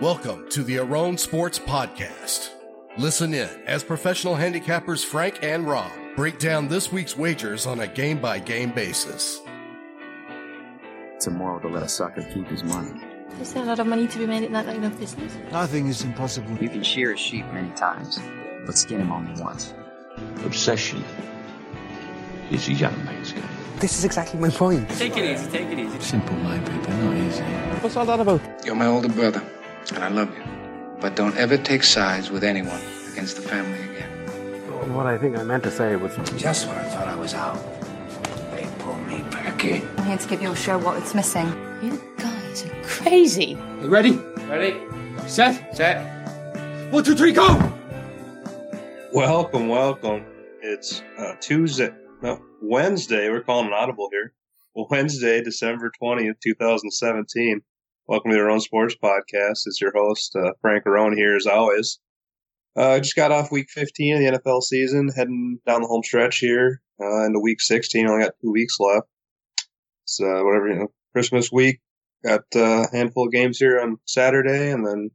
Welcome to the Aron Sports Podcast. Listen in as professional handicappers Frank and Rob break down this week's wagers on a game by game basis. It's immoral to let a sucker keep his money. Is there a lot of money to be made in that line of business? Nothing is impossible. You can shear a sheep many times, but skin him only once. Obsession is a young man's game. This is exactly my point. Take it easy, take it easy. Simple life, people, not easy. What's all that about? You're my older brother, and I love you. But don't ever take sides with anyone against the family again. What I think I meant to say was Just when I thought I was out, they pulled me back in. I'm here to give your show what it's missing. You guys are crazy. You ready? Ready? Set? Set. One, two, three, go! Welcome, welcome. It's uh, Tuesday, no, Wednesday. We're calling an audible here. Wednesday, December 20th, 2017. Welcome to the Aron Sports Podcast. It's your host, uh, Frank Arone here as always. Uh, just got off week 15 of the NFL season, heading down the home stretch here uh, into week 16. Only got two weeks left. So, whatever, you know, Christmas week. Got uh, a handful of games here on Saturday and then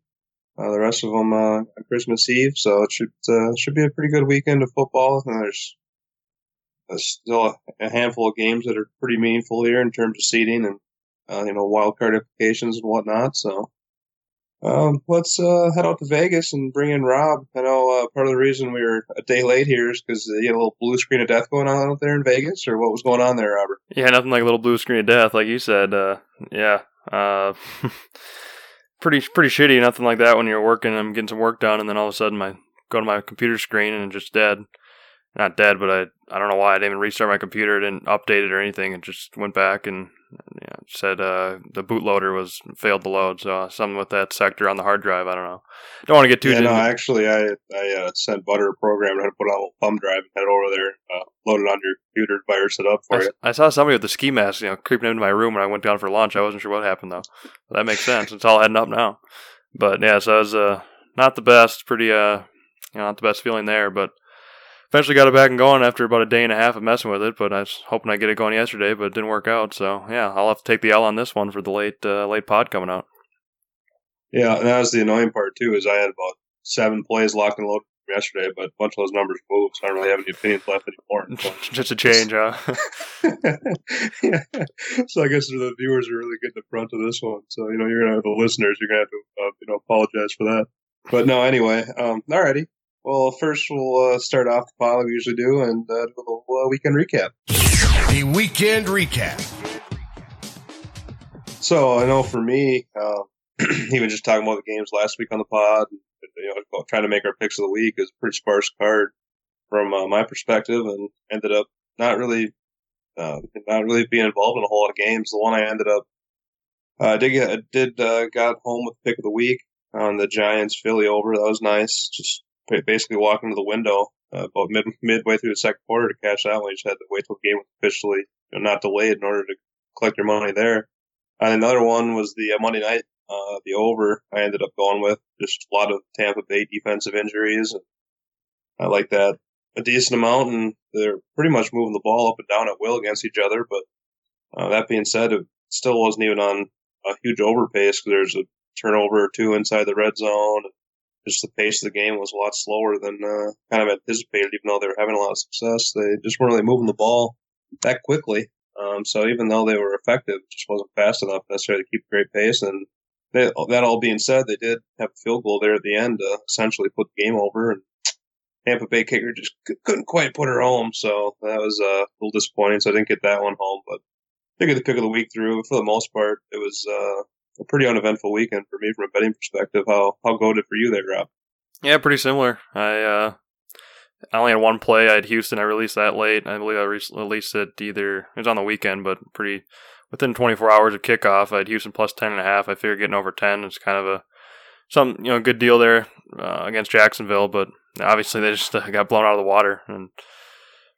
uh, the rest of them uh, on Christmas Eve. So it should uh, should be a pretty good weekend of football. And there's, still a, a handful of games that are pretty meaningful here in terms of seeding and uh, you know wild card implications and whatnot. So um, let's uh, head out to Vegas and bring in Rob. I know uh, part of the reason we were a day late here is because you had a little blue screen of death going on out there in Vegas, or what was going on there, Robert? Yeah, nothing like a little blue screen of death, like you said. Uh, yeah, uh, pretty pretty shitty. Nothing like that when you're working. I'm getting some work done, and then all of a sudden, my go to my computer screen and it's just dead. Not dead, but I I don't know why I didn't even restart my computer. didn't update it or anything. It just went back and yeah, said uh, the bootloader was failed to load. So uh, something with that sector on the hard drive. I don't know. Don't want to get too. Yeah, no, actually, I I uh, sent Butter a program how to put on a little thumb drive and head over there, uh, load it on your computer, virus it up for s- you. I saw somebody with the ski mask, you know, creeping into my room when I went down for lunch. I wasn't sure what happened though. That makes sense. It's all heading up now. But yeah, so it was uh, not the best. Pretty uh, you know, not the best feeling there. But eventually got it back and going after about a day and a half of messing with it. But I was hoping I would get it going yesterday, but it didn't work out. So yeah, I'll have to take the L on this one for the late uh, late pod coming out. Yeah, and that was the annoying part too. Is I had about seven plays locked and loaded from yesterday, but a bunch of those numbers moved, so I don't really have any opinions left anymore. So, Just a change, huh? yeah. so I guess the viewers are really getting the brunt of this one. So you know, you're gonna have the listeners. You're gonna have to uh, you know apologize for that. But no, anyway, um, alrighty. Well, first we'll uh, start off the pod we usually do, and uh, do a little uh, weekend recap. The weekend recap. So I know for me, uh, even just talking about the games last week on the pod, you know, trying to make our picks of the week is a pretty sparse card from uh, my perspective, and ended up not really, uh, not really being involved in a whole lot of games. The one I ended up, uh, did get, did uh, got home with pick of the week on the Giants Philly over. That was nice. Just basically walking to the window uh, about mid midway through the second quarter to cash out. You just had to wait till the game was officially you know, not delayed in order to collect your money there. And another one was the uh, Monday night, uh, the over. I ended up going with just a lot of Tampa Bay defensive injuries. And I like that a decent amount, and they're pretty much moving the ball up and down at will against each other. But uh, that being said, it still wasn't even on a huge over pace because there's a turnover or two inside the red zone. Just the pace of the game was a lot slower than uh, kind of anticipated, even though they were having a lot of success. They just weren't really moving the ball that quickly. Um, so even though they were effective, just wasn't fast enough necessarily to keep a great pace. And they, that all being said, they did have a field goal there at the end to essentially put the game over. And Tampa Bay kicker just c- couldn't quite put her home. So that was uh, a little disappointing. So I didn't get that one home, but I think the pick of the week through, for the most part, it was uh, a pretty uneventful weekend for me from a betting perspective. How how goaded for you there, Rob? Yeah, pretty similar. I uh, I only had one play. I had Houston. I released that late. I believe I re- released it either it was on the weekend, but pretty within 24 hours of kickoff. I had Houston plus 10 and a half. I figured getting over 10 is kind of a some you know good deal there uh, against Jacksonville, but obviously they just uh, got blown out of the water and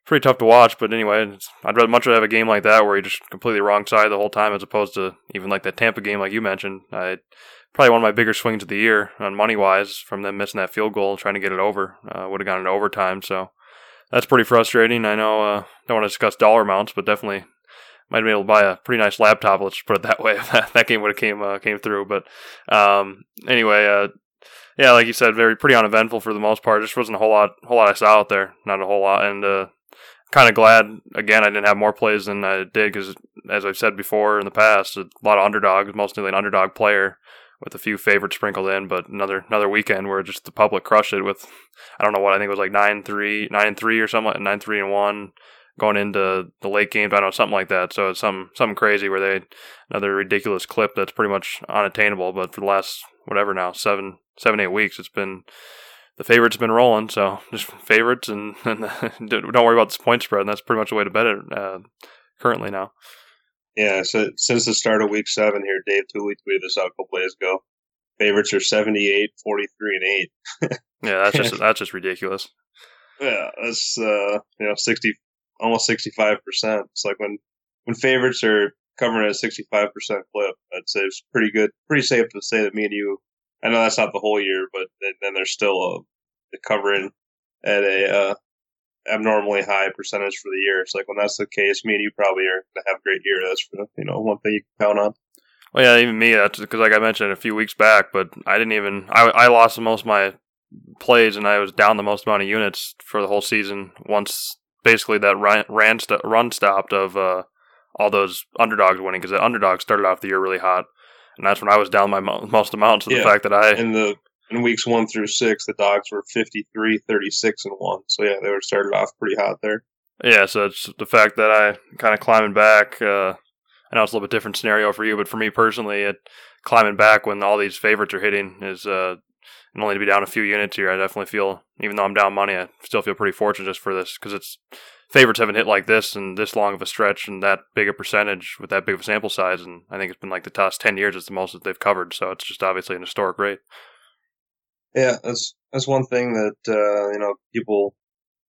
pretty tough to watch. But anyway, I'd rather much rather have a game like that where you're just completely wrong side the whole time as opposed to even like that Tampa game like you mentioned. I probably one of my bigger swings of the year on money wise from them missing that field goal, trying to get it over. Uh, would have gone into overtime, so that's pretty frustrating. I know. Uh, don't want to discuss dollar amounts, but definitely might have been able to buy a pretty nice laptop. Let's put it that way. that game would have came uh, came through. But um, anyway, uh, yeah, like you said, very pretty uneventful for the most part. Just wasn't a whole lot whole lot I saw out there. Not a whole lot, and uh, kind of glad again I didn't have more plays than I did because, as I've said before in the past, a lot of underdogs, mostly an underdog player with a few favorites sprinkled in. But another another weekend where just the public crushed it with I don't know what I think it was like nine three nine and three or something, nine three and one going into the late games. I don't know something like that. So it's some something crazy where they another ridiculous clip that's pretty much unattainable. But for the last whatever now seven seven eight weeks, it's been the favorites have been rolling. So just favorites and, and don't worry about this point spread. And that's pretty much the way to bet it uh, currently now. Yeah, so since the start of week seven here, Dave two Tuley tweeted this out a couple days ago. Favorites are 78, 43, and 8. yeah, that's just that's just ridiculous. Yeah, that's uh, you know, 60 almost 65%. It's like when when favorites are covering a 65% clip, I'd say it's pretty good, pretty safe to say that me and you I know that's not the whole year, but then there's still a, covering at a uh, abnormally high percentage for the year. It's like when that's the case, me and you probably are to have a great year. That's you know one thing you can count on. Well, yeah, even me. That's because, like I mentioned a few weeks back, but I didn't even. I, I lost most of my plays, and I was down the most amount of units for the whole season. Once basically that run ran st- run stopped of uh, all those underdogs winning because the underdogs started off the year really hot, and that's when I was down my most amounts. So yeah. the fact that I in the in weeks one through six, the dogs were 53, 36, and one. So yeah, they were started off pretty hot there. Yeah, so it's the fact that I kind of climbing back. Uh, I know it's a little bit different scenario for you, but for me personally, it climbing back when all these favorites are hitting is uh, and only to be down a few units here. I definitely feel, even though I'm down money, I still feel pretty fortunate just for this because it's favorites haven't hit like this and this long of a stretch and that big a percentage with that big of a sample size. And I think it's been like the past 10 years, it's the most that they've covered. So it's just obviously an historic rate. Yeah, that's that's one thing that uh, you know people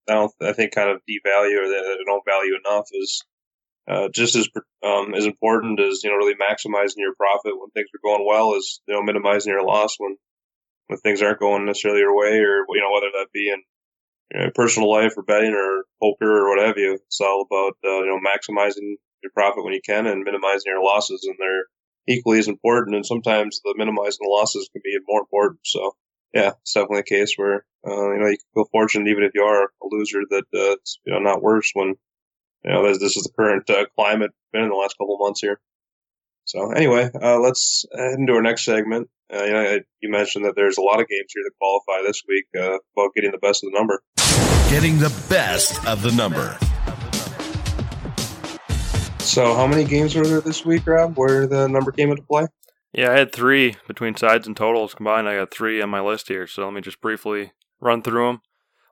I don't I think kind of devalue or that don't value enough is uh, just as um, as important as you know really maximizing your profit when things are going well is you know minimizing your loss when when things aren't going necessarily your way or you know whether that be in you know, personal life or betting or poker or what have you. It's all about uh, you know maximizing your profit when you can and minimizing your losses, and they're equally as important. And sometimes the minimizing the losses can be more important. So yeah, it's definitely a case where uh, you know you can feel fortunate even if you are a loser that uh, it's you know not worse when you know this, this is the current uh, climate been in the last couple of months here. So anyway, uh, let's head into our next segment. Uh, you, know, you mentioned that there's a lot of games here that qualify this week uh, about getting the best of the number. Getting the best of the number. So, how many games were there this week, Rob, where the number came into play? Yeah, I had three between sides and totals combined. I got three on my list here, so let me just briefly run through them.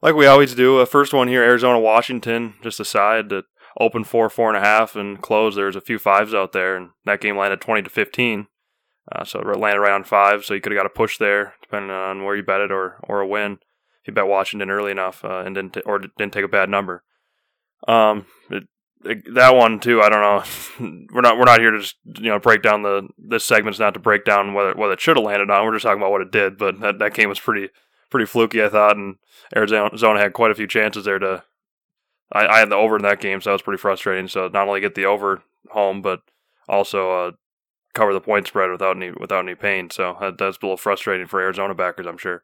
Like we always do, uh, first one here, Arizona Washington, just a side that opened four, four and a half, and closed. There's a few fives out there, and that game landed 20 to 15. Uh, so it landed right on five, so you could have got a push there, depending on where you bet it, or or a win if you bet Washington early enough uh, and didn't t- or didn't take a bad number. Um, it, it, that one too. I don't know. we're not we're not here to just you know break down the this segment's not to break down whether whether it should have landed on. We're just talking about what it did. But that that game was pretty pretty fluky, I thought, and Arizona had quite a few chances there to. I, I had the over in that game, so that was pretty frustrating. So not only get the over home, but also uh, cover the point spread without any without any pain. So that, that's a little frustrating for Arizona backers, I'm sure.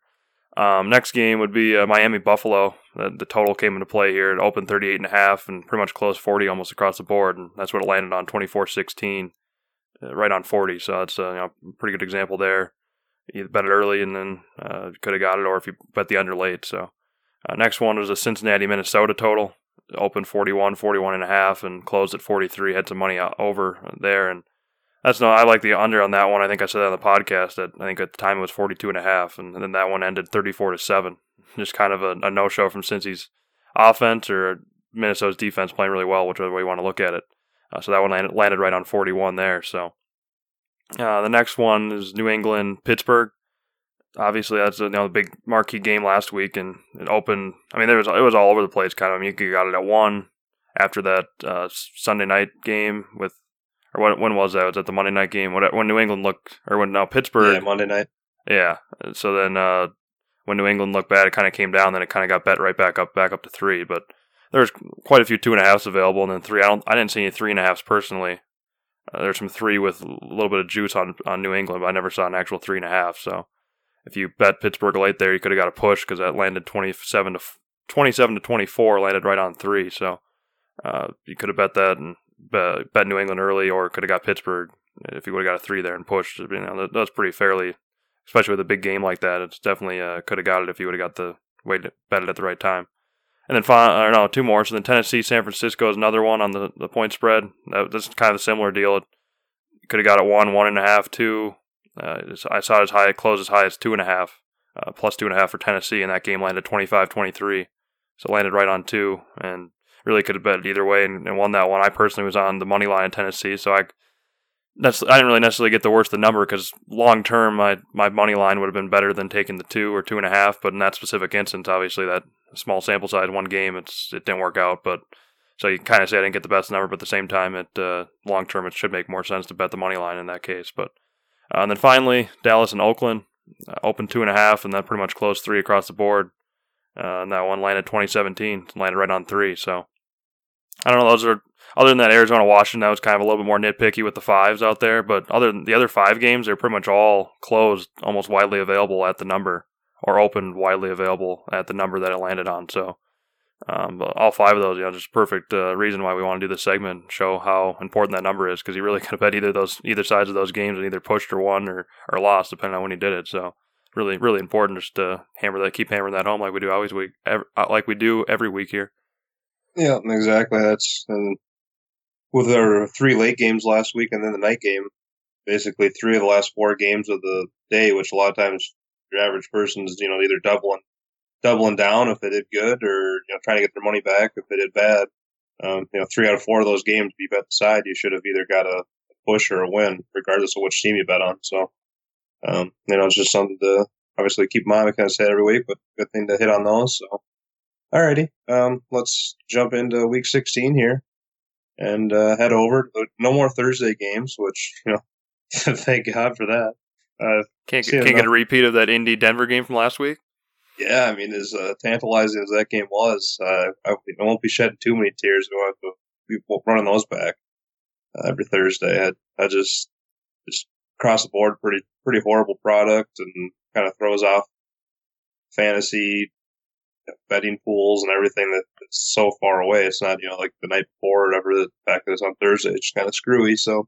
Um, next game would be uh, Miami Buffalo. The, the, total came into play here. It opened 38 and a half and pretty much closed 40 almost across the board, and that's what it landed on 24-16, uh, right on 40. So that's a you know, pretty good example there. You bet it early and then uh, could have got it, or if you bet the under late. So uh, next one was a Cincinnati Minnesota total. Opened 41, 41 and a half, and closed at 43. Had some money over there, and that's no, I like the under on that one. I think I said that on the podcast that I think at the time it was 42 and a half, and then that one ended 34 to 7. Just kind of a, a no show from Cincy's offense or Minnesota's defense playing really well, whichever way you want to look at it. Uh, so that one landed, landed right on 41 there. So uh, the next one is New England, Pittsburgh. Obviously, that's a, you know the big marquee game last week, and it opened. I mean, there was it was all over the place. Kind of, I mean, you got it at one after that uh, Sunday night game with or when, when was that? Was that the Monday night game? When, when New England looked, or when now Pittsburgh? Yeah, Monday night. Yeah. So then uh, when New England looked bad, it kind of came down. Then it kind of got bet right back up, back up to three. But there was quite a few two and a halfs available, and then three. I don't. I didn't see any three and a halfs personally. Uh, there's some three with a little bit of juice on on New England, but I never saw an actual three and a half. So if you bet Pittsburgh late there, you could have got a push because that landed 27 to 27 to 24, landed right on three. So uh, you could have bet that and bet, bet New England early, or could have got Pittsburgh if you would have got a three there and pushed. You know, that, that's pretty fairly, especially with a big game like that. It's definitely uh, could have got it if you would have got the way to bet it at the right time. And then, five, or no, two more. So then Tennessee, San Francisco is another one on the, the point spread. That, that's kind of a similar deal. It could have got it one, one and a half, two. Uh, I saw it as high, it closed as high as two and a half, uh, plus two and a half for Tennessee, and that game landed 25 23. So it landed right on two, and really could have bet it either way and, and, won that one. I personally was on the money line in Tennessee, so I that's I didn't really necessarily get the worst of the number because long term my my money line would have been better than taking the two or two and a half. But in that specific instance, obviously that small sample size, one game, it's it didn't work out. But so you kind of say I didn't get the best number, but at the same time, it uh, long term it should make more sense to bet the money line in that case. But uh, and then finally Dallas and Oakland uh, opened two and a half, and then pretty much closed three across the board. Uh, and that one landed 2017, landed right on three. So I don't know. Those are other than that Arizona Washington. That was kind of a little bit more nitpicky with the fives out there. But other than the other five games, they're pretty much all closed, almost widely available at the number, or opened widely available at the number that it landed on. So. Um, but all five of those, you know, just perfect uh, reason why we want to do this segment, show how important that number is, because you really could have bet either those either sides of those games and either pushed or won or, or lost, depending on when he did it. So really, really important just to hammer that, keep hammering that home like we do always week, every, uh, like we do every week here. Yeah, exactly. That's and with our three late games last week and then the night game, basically three of the last four games of the day, which a lot of times your average person is, you know, either doubling doubling down if they did good or you know trying to get their money back if they did bad. Um, you know, three out of four of those games, you bet the side, you should have either got a push or a win, regardless of which team you bet on. So, um, you know, it's just something to obviously keep in mind. We kind of say it every week, but good thing to hit on those. So, alrighty, um, let's jump into week 16 here and uh, head over. No more Thursday games, which you know, thank God for that. Uh, can't can't get a repeat of that Indy Denver game from last week. Yeah, I mean, as uh, tantalizing as that game was, uh, I, won't be shedding too many tears. Going to be running those back uh, every Thursday. I, I just just across the board, pretty pretty horrible product, and kind of throws off fantasy betting pools and everything that, that's so far away. It's not you know like the night before or whatever. The fact that it's on Thursday, it's kind of screwy. So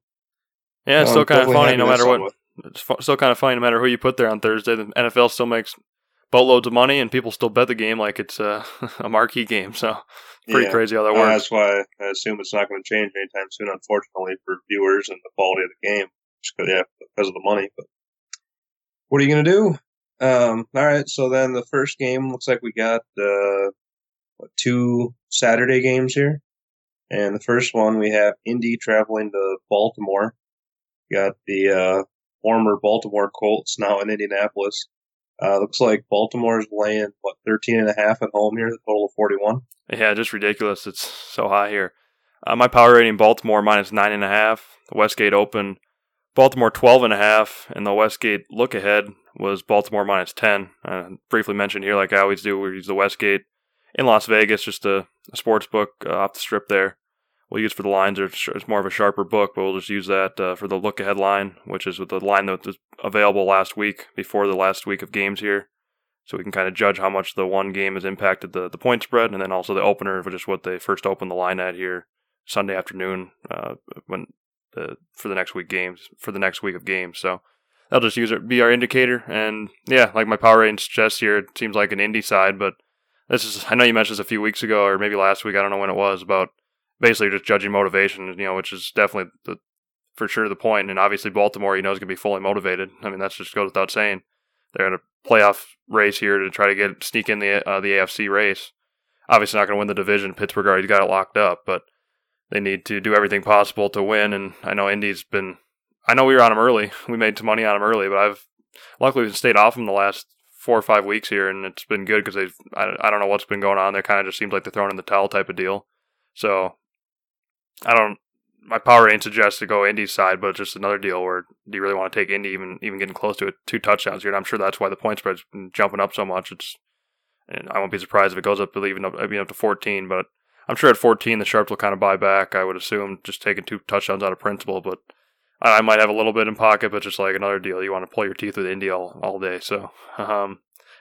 yeah, it's still kind of funny no matter what. With. It's still kind of funny no matter who you put there on Thursday. The NFL still makes boatloads of money, and people still bet the game like it's a, a marquee game. So pretty yeah. crazy how that works. Uh, that's why I assume it's not going to change anytime soon, unfortunately, for viewers and the quality of the game. Just because, yeah, because of the money. But what are you going to do? Um, all right, so then the first game looks like we got uh, what, two Saturday games here. And the first one we have Indy traveling to Baltimore. We got the uh, former Baltimore Colts now in Indianapolis uh, looks like Baltimore's laying what 13 and a half at home here, the total of 41. Yeah, just ridiculous. It's so high here. Uh, my power rating Baltimore minus nine and a half. The Westgate Open, Baltimore 12 and a half, and the Westgate look ahead was Baltimore minus 10. Uh, briefly mentioned here, like I always do, we use the Westgate in Las Vegas, just a, a sports book uh, off the strip there we'll use for the lines. It's more of a sharper book, but we'll just use that uh, for the look ahead line, which is with the line that was available last week before the last week of games here. So we can kind of judge how much the one game has impacted the, the point spread, and then also the opener, which is what they first opened the line at here Sunday afternoon uh, when the, for the next week games for the next week of games. So that'll just use it be our indicator. And yeah, like my power rating suggests here, it seems like an indie side, but this is I know you mentioned this a few weeks ago or maybe last week. I don't know when it was about basically just judging motivation, you know, which is definitely the for sure the point. And obviously Baltimore, you know, is going to be fully motivated. I mean, that's just goes without saying. They're in a playoff race here to try to get sneak in the uh, the AFC race. Obviously, not going to win the division. Pittsburgh already got it locked up, but they need to do everything possible to win. And I know Indy's been. I know we were on them early. We made some money on them early, but I've luckily we've stayed off them the last four or five weeks here, and it's been good because they've. I, I don't know what's been going on. They kind of just seems like they're throwing in the towel type of deal. So I don't. My power rating suggests to go Indy's side, but just another deal where do you really want to take Indy even even getting close to it, two touchdowns here? And I'm sure that's why the point spread's been jumping up so much. It's and I won't be surprised if it goes up to even up, even up to 14. But I'm sure at 14 the Sharps will kind of buy back. I would assume just taking two touchdowns out of principle, but I, I might have a little bit in pocket, but just like another deal, you want to pull your teeth with Indy all, all day. So, um,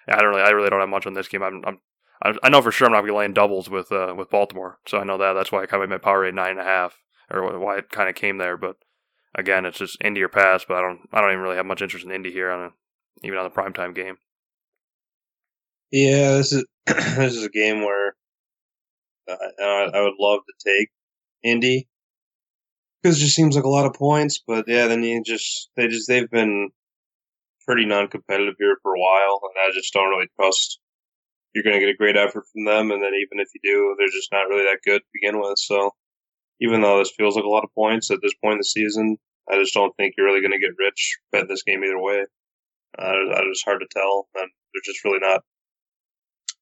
I don't really, I really don't have much on this game. I'm, I'm I know for sure I'm not going to be laying doubles with uh, with Baltimore, so I know that. That's why I kind of made my power rate nine and a half, or why it kind of came there. But again, it's just Indy or pass. But I don't I don't even really have much interest in Indy here on a, even on the primetime game. Yeah, this is this is a game where uh, I would love to take Indy because it just seems like a lot of points. But yeah, then you just they just they've been pretty non-competitive here for a while, and I just don't really trust you're going to get a great effort from them. And then even if you do, they're just not really that good to begin with. So even though this feels like a lot of points at this point in the season, I just don't think you're really going to get rich bet this game either way. Uh, it's hard to tell, and they're just really not.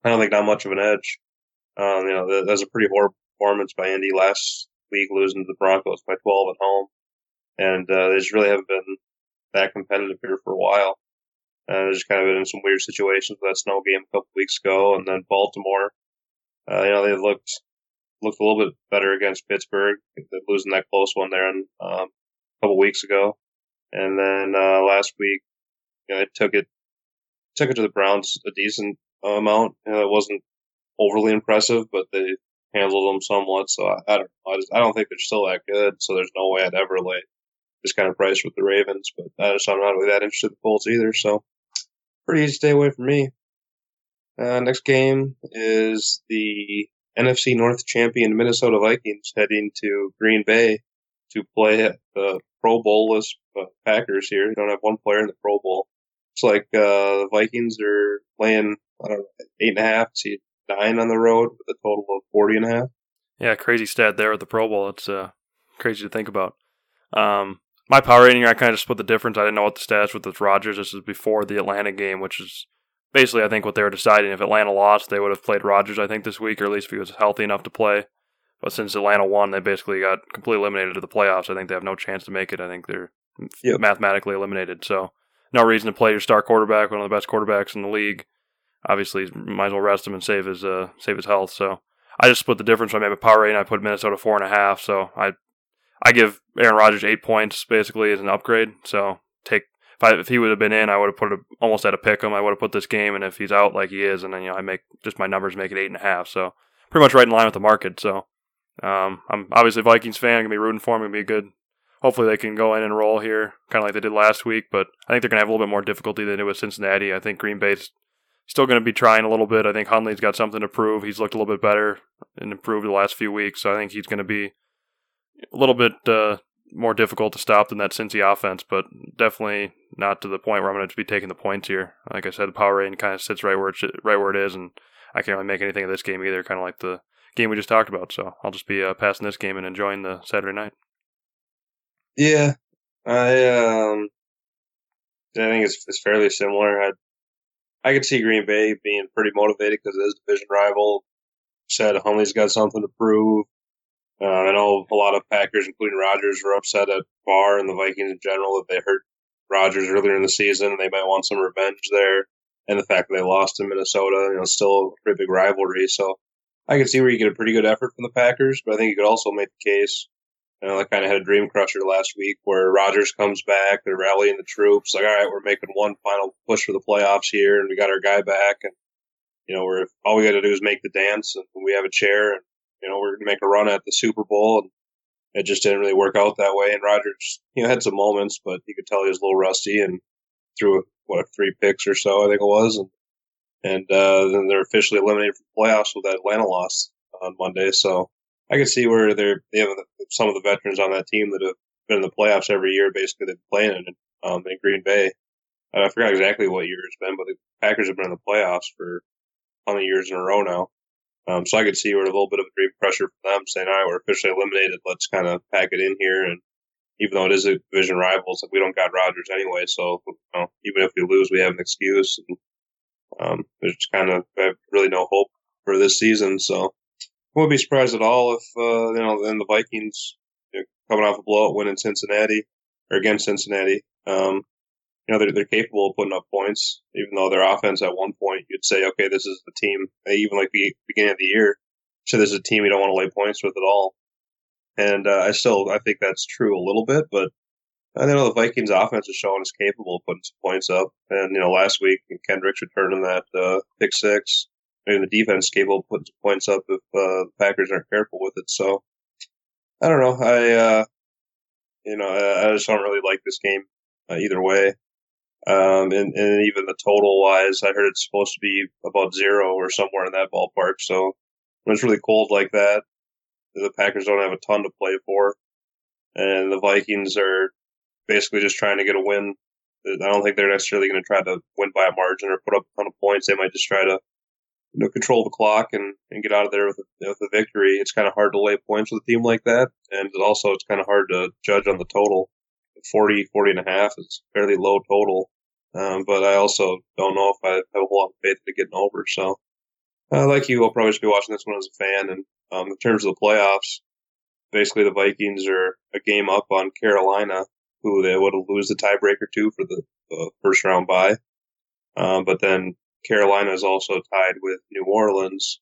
I don't think not much of an edge. Um, you know, that, that was a pretty horrible performance by Indy last week, losing to the Broncos by 12 at home, and uh, they just really haven't been that competitive here for a while. Uh, just kind of been in some weird situations with that snow game a couple weeks ago, and then Baltimore. Uh, you know, they looked looked a little bit better against Pittsburgh, losing that close one there um, a couple weeks ago, and then uh, last week, you know, they took it took it to the Browns a decent amount. You know, it wasn't overly impressive, but they handled them somewhat. So I, I don't. I, just, I don't think they're still that good. So there's no way I'd ever lay this kind of price with the Ravens. But I just I'm not really that interested in the Colts either. So pretty easy to stay away from me. Uh, next game is the NFC North champion Minnesota Vikings heading to Green Bay to play at the Pro Bowl uh, Packers here. They don't have one player in the Pro Bowl. It's like uh, the Vikings are playing, I don't know, eight and a half to nine on the road with a total of 40 and a half. Yeah, crazy stat there at the Pro Bowl. It's uh, crazy to think about. Um, my power rating, I kind of just split the difference. I didn't know what the stats with the Rodgers. This is before the Atlanta game, which is basically, I think, what they were deciding. If Atlanta lost, they would have played Rodgers, I think, this week, or at least if he was healthy enough to play. But since Atlanta won, they basically got completely eliminated to the playoffs. I think they have no chance to make it. I think they're yep. mathematically eliminated. So, no reason to play your star quarterback, one of the best quarterbacks in the league. Obviously, might as well rest him and save his uh, save his health. So, I just split the difference. I made a power rating. I put Minnesota four and a half. So I I give Aaron Rodgers eight points basically as an upgrade. So take if I if he would have been in, I would have put it almost at a pick him. I would have put this game, and if he's out like he is, and then you know I make just my numbers make it eight and a half. So pretty much right in line with the market. So um, I'm obviously a Vikings fan. Gonna be rooting for him. Gonna be good. Hopefully they can go in and roll here, kind of like they did last week. But I think they're gonna have a little bit more difficulty than it was Cincinnati. I think Green Bay's still going to be trying a little bit. I think Hundley's got something to prove. He's looked a little bit better and improved the last few weeks. So I think he's going to be a little bit uh, more difficult to stop than that Cincy offense, but definitely not to the point where I'm going to be taking the points here. Like I said, the power rating kind of sits right where it right where it is, and I can't really make anything of this game either. Kind of like the game we just talked about. So I'll just be uh, passing this game and enjoying the Saturday night. Yeah, I um, I think it's it's fairly similar. I I could see Green Bay being pretty motivated because it is division rival. Said Hundley's got something to prove. Uh, I know a lot of Packers, including Rodgers, were upset at Barr and the Vikings in general that they hurt Rodgers earlier in the season. They might want some revenge there, and the fact that they lost to Minnesota, you know, still a pretty big rivalry. So I can see where you get a pretty good effort from the Packers, but I think you could also make the case. You know, I kind of had a dream crusher last week where Rodgers comes back, they're rallying the troops, like, all right, we're making one final push for the playoffs here, and we got our guy back, and you know, we're all we got to do is make the dance, and we have a chair, and you know, we're going to make a run at the Super Bowl. And it just didn't really work out that way. And Rodgers, you know, had some moments, but you could tell he was a little rusty and threw what three picks or so, I think it was, and and uh, then they're officially eliminated from the playoffs with that Atlanta loss on Monday. So I can see where they're they have some of the veterans on that team that have been in the playoffs every year. Basically, they've been playing in um, in Green Bay. I forgot exactly what year it's been, but the Packers have been in the playoffs for how of years in a row now. Um, so I could see where a little bit of a dream pressure for them saying, all right, we're officially eliminated. Let's kind of pack it in here. And even though it is a division rivals, we don't got Rodgers anyway. So, you know, even if we lose, we have an excuse. And, um, there's kind of really no hope for this season. So I wouldn't be surprised at all if, uh, you know, then the Vikings you know, coming off a blowout win in Cincinnati or against Cincinnati. Um, you know, they're, they're capable of putting up points, even though their offense at one point, you'd say, okay, this is the team, even like the beginning of the year, so this is a team you don't want to lay points with at all. And uh, I still I think that's true a little bit, but I know the Vikings offense is showing is capable of putting some points up. And you know, last week Kendricks returning that uh, pick six. Maybe the defense is capable of putting some points up if uh, the Packers aren't careful with it. So I don't know. I uh, you know I, I just don't really like this game uh, either way. Um, and, and even the total wise, I heard it's supposed to be about zero or somewhere in that ballpark. So when it's really cold like that, the Packers don't have a ton to play for, and the Vikings are basically just trying to get a win. I don't think they're necessarily going to try to win by a margin or put up a ton of points. They might just try to you know, control the clock and, and get out of there with a, with a victory. It's kind of hard to lay points with a team like that. And also, it's kind of hard to judge on the total. 40, 40 and a half is fairly low total. Um, but I also don't know if I have a whole lot of faith in getting over. So, uh, like you, I'll probably just be watching this one as a fan. And um, in terms of the playoffs, basically the Vikings are a game up on Carolina, who they would lose the tiebreaker to for the, the first round bye. Um, but then Carolina is also tied with New Orleans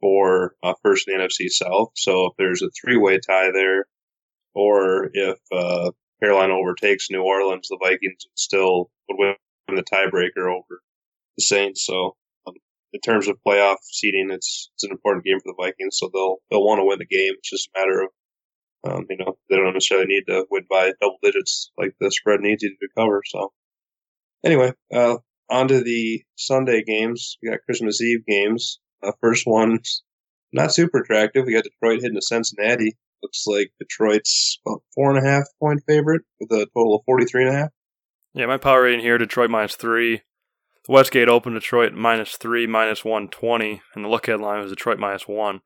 for uh, first in the NFC South. So if there's a three-way tie there, or if uh, Carolina overtakes New Orleans, the Vikings still would win the tiebreaker over the Saints. So um, in terms of playoff seeding, it's it's an important game for the Vikings. So they'll they'll want to win the game. It's just a matter of um, you know they don't necessarily need to win by double digits like the spread needs you to cover. So anyway, uh, on to the Sunday games. We got Christmas Eve games. Uh, first one, not super attractive. We got Detroit hitting to Cincinnati. Looks like Detroit's about four and a half point favorite with a total of 43 and a half. Yeah, my power rating here, Detroit minus three. The Westgate opened Detroit minus three, minus 120, and the look ahead line was Detroit minus one.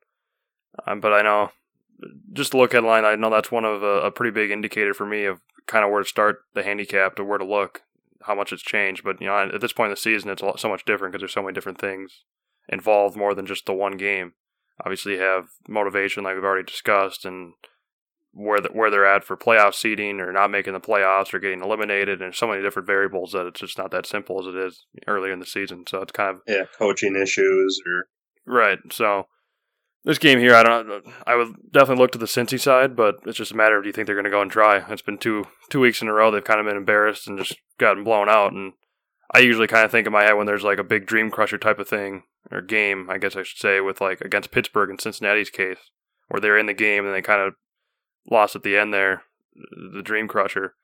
Um, but I know, just the look ahead line, I know that's one of a, a pretty big indicator for me of kind of where to start the handicap to where to look how much it's changed. But you know, at this point in the season, it's lot, so much different because there's so many different things involved more than just the one game. Obviously, have motivation, like we've already discussed, and where the, where they're at for playoff seeding or not making the playoffs or getting eliminated, and so many different variables that it's just not that simple as it is early in the season. So it's kind of yeah, coaching issues or right. So this game here, I don't. I would definitely look to the Cincy side, but it's just a matter of do you think they're going to go and try? It's been two two weeks in a row they've kind of been embarrassed and just gotten blown out. And I usually kind of think in my head when there's like a big dream crusher type of thing or game, I guess I should say, with like against Pittsburgh and Cincinnati's case, where they're in the game and they kind of lost at the end there, the dream crusher.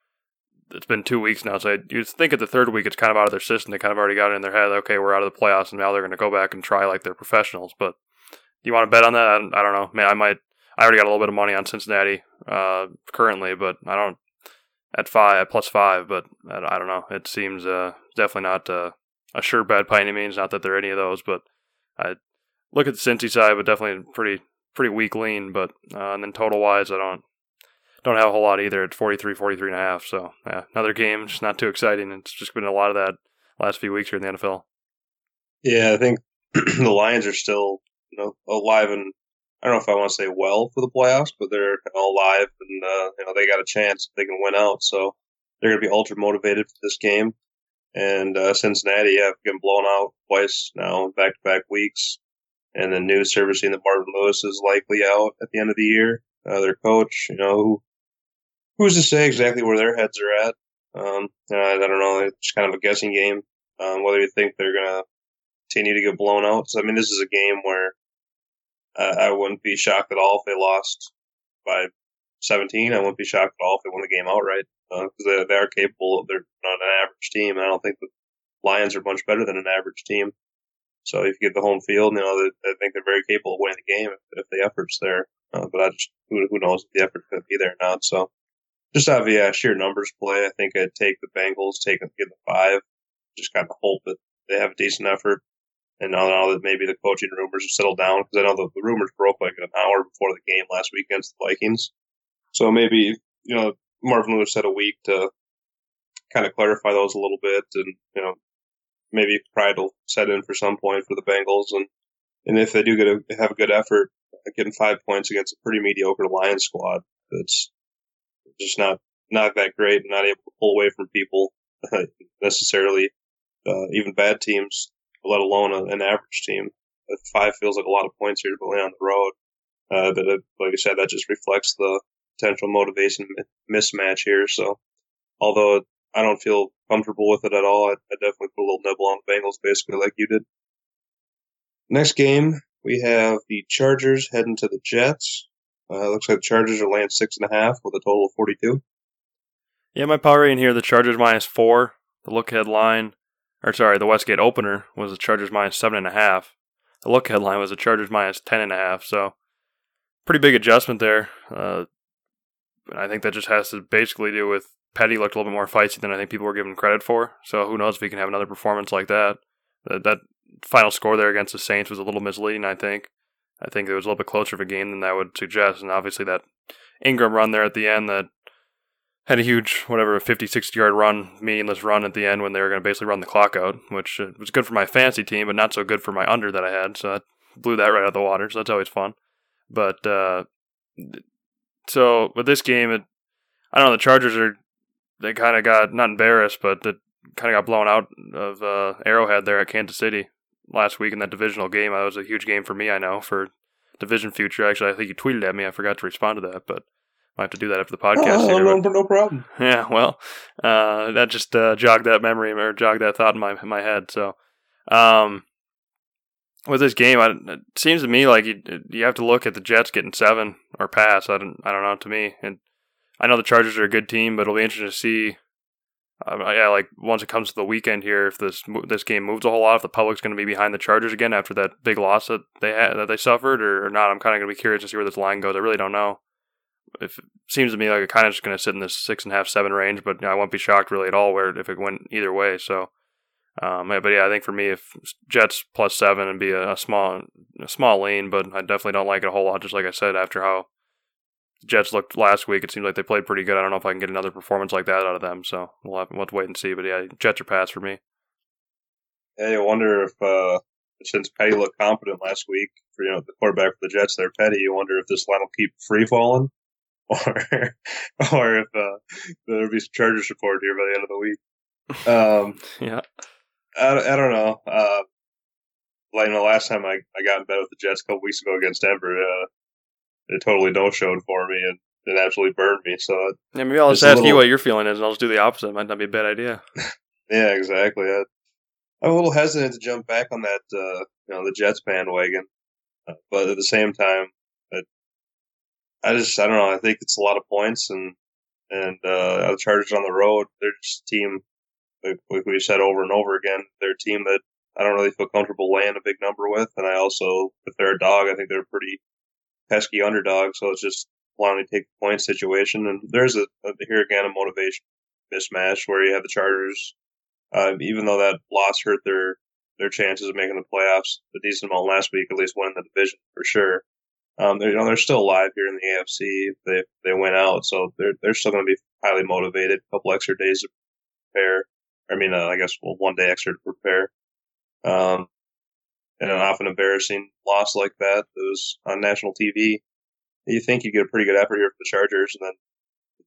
It's been two weeks now, so you think at the third week it's kind of out of their system. They kind of already got it in their head. Okay, we're out of the playoffs, and now they're going to go back and try like they're professionals. But you want to bet on that? I don't, I don't know. Man, I might. I already got a little bit of money on Cincinnati uh, currently, but I don't at five at plus five. But I don't know. It seems uh, definitely not uh, a sure bet by any means. Not that there are any of those, but I look at the Cincy side, but definitely pretty pretty weak lean. But uh, and then total wise, I don't don't have a whole lot either. It's 43, 43 and a half. So yeah, another game, just not too exciting. It's just been a lot of that last few weeks here in the NFL. Yeah, I think the Lions are still you know, alive and I don't know if I want to say well for the playoffs, but they're alive and uh, you know they got a chance they can win out. So they're going to be ultra motivated for this game. And uh, Cincinnati have been blown out twice now, in back to back weeks. And the news servicing that Marvin Lewis is likely out at the end of the year. Uh, their coach, you know, who, who's to say exactly where their heads are at? Um, I, I don't know. It's kind of a guessing game. Um, whether you think they're going to continue to get blown out. So, I mean, this is a game where uh, I wouldn't be shocked at all if they lost by 17. I wouldn't be shocked at all if they won the game outright because uh, they, they are capable. Of, they're not an average team, I don't think the Lions are much better than an average team. So if you get the home field, you know, they, I think they're very capable of winning the game if, if the effort's there. Uh, but I just who, who knows if the effort's going to be there or not. So just out of yeah, sheer numbers play, I think I'd take the Bengals, take them, get the five, just kind of hope that they have a decent effort. And now, now that maybe the coaching rumors have settled down, because I know the, the rumors broke like an hour before the game last week against the Vikings. So maybe, you know, Marvin Lewis had a week to kind of clarify those a little bit and, you know, maybe pride will set in for some point for the Bengals. And, and if they do get a, have a good effort, getting five points against a pretty mediocre Lions squad, that's just not, not that great and not able to pull away from people necessarily, uh, even bad teams let alone a, an average team. five feels like a lot of points here to play on the road. Uh, like I said, that just reflects the potential motivation mismatch here. So, although I don't feel comfortable with it at all, I, I definitely put a little nibble on the Bengals, basically like you did. Next game, we have the Chargers heading to the Jets. Uh, looks like the Chargers are laying six and a half with a total of 42. Yeah, my power rating here, the Chargers minus four. The look ahead line, or sorry, the Westgate opener was the Chargers minus seven and a half. The look ahead line was the Chargers minus ten and a half. So, pretty big adjustment there. Uh, I think that just has to basically do with Petty looked a little bit more feisty than I think people were giving credit for. So who knows if he can have another performance like that. That, that final score there against the Saints was a little misleading. I think. I think it was a little bit closer of a game than that would suggest, and obviously that Ingram run there at the end that had a huge, whatever, 50, 60 yard run, meaningless run at the end when they were going to basically run the clock out, which uh, was good for my fantasy team, but not so good for my under that I had. So I blew that right out of the water. So that's always fun. But, uh, so with this game, it, I don't know, the Chargers are, they kind of got, not embarrassed, but they kind of got blown out of uh, Arrowhead there at Kansas City last week in that divisional game. That was a huge game for me, I know, for division future. Actually, I think you tweeted at me. I forgot to respond to that, but I have to do that after the podcast. Oh, here, no, but- no problem. yeah, well, uh, that just uh, jogged that memory or jogged that thought in my in my head. So, um, with this game, I, it seems to me like you you have to look at the Jets getting seven or pass. I don't I don't know to me, and I know the Chargers are a good team, but it'll be interesting to see. Uh, yeah, like once it comes to the weekend here, if this this game moves a whole lot, if the public's going to be behind the Chargers again after that big loss that they had that they suffered, or, or not, I'm kind of going to be curious to see where this line goes. I really don't know if it seems to me like it kind of just going to sit in this six and a half, seven range, but I won't be shocked really at all where if it went either way. So, um, yeah, but yeah, I think for me, if Jets plus seven and be a, a small, a small lean, but I definitely don't like it a whole lot. Just like I said, after how Jets looked last week, it seems like they played pretty good. I don't know if I can get another performance like that out of them. So we'll have, we'll have to wait and see. But yeah, Jets are pass for me. Yeah, you wonder if uh, since Petty looked confident last week for you know the quarterback for the Jets, there, Petty. You wonder if this line will keep free falling, or or if uh, there'll be some Charger support here by the end of the week. Um, yeah, I, I don't know. Uh, like the last time I, I got in bed with the Jets a couple weeks ago against Denver, uh, it totally no showed for me and it absolutely burned me. So yeah, maybe I'll just ask you little- what your feeling is, and I'll just do the opposite. Might not be a bad idea. yeah, exactly. I, I'm a little hesitant to jump back on that, uh, you know, the Jets bandwagon, uh, but at the same time, it, I just I don't know. I think it's a lot of points, and and uh, the Chargers on the road, they're just a team like, we've said over and over again. They're a team that I don't really feel comfortable laying a big number with, and I also, if they're a dog, I think they're a pretty pesky underdog. So it's just why don't take the point situation? And there's a, a here again a motivation mismatch where you have the Chargers, uh, even though that loss hurt their their chances of making the playoffs a decent amount last week, at least winning the division for sure. Um, they're, you know, they're still alive here in the AFC. They they went out, so they're they're still going to be highly motivated. A couple extra days to prepare. I mean, uh, I guess well, one day extra to prepare. Um, and an often embarrassing loss like that that was on national TV. You think you get a pretty good effort here for the Chargers, and then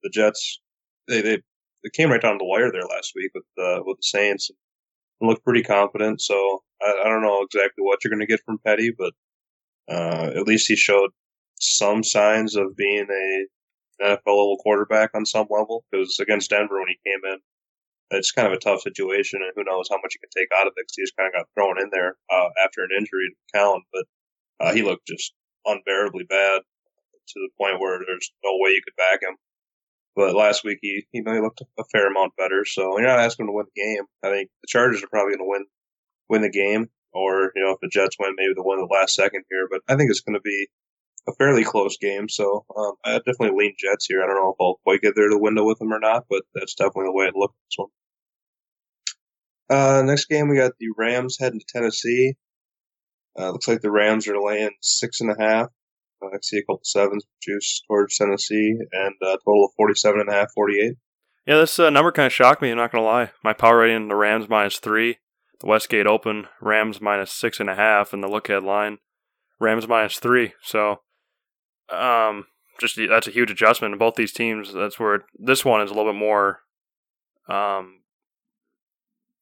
the Jets. They they, they came right down the wire there last week with uh, with the Saints and looked pretty confident. So I, I don't know exactly what you're going to get from Petty, but uh, at least he showed some signs of being a NFL level quarterback on some level. Because against Denver when he came in, it's kind of a tough situation, and who knows how much he can take out of it. Because he just kind of got thrown in there uh, after an injury to McCown, but uh, he looked just unbearably bad to the point where there's no way you could back him. But last week he you know he looked a fair amount better. So you're not asking him to win the game. I think the Chargers are probably going to win win the game, or you know if the Jets win, maybe they'll win the last second here. But I think it's going to be a fairly close game. So um, I definitely lean Jets here. I don't know if I'll quite get there to the window with them or not, but that's definitely the way it looks. This one. Uh, next game we got the Rams heading to Tennessee. Uh, looks like the Rams are laying six and a half. Uh, I see a couple sevens juice towards Tennessee, and a total of 47 and a half, 48. Yeah, this uh, number kind of shocked me. I'm not gonna lie. My power rating: the Rams minus three, the Westgate Open Rams minus six and a half, and the look ahead line Rams minus three. So, um, just that's a huge adjustment in both these teams. That's where this one is a little bit more, um,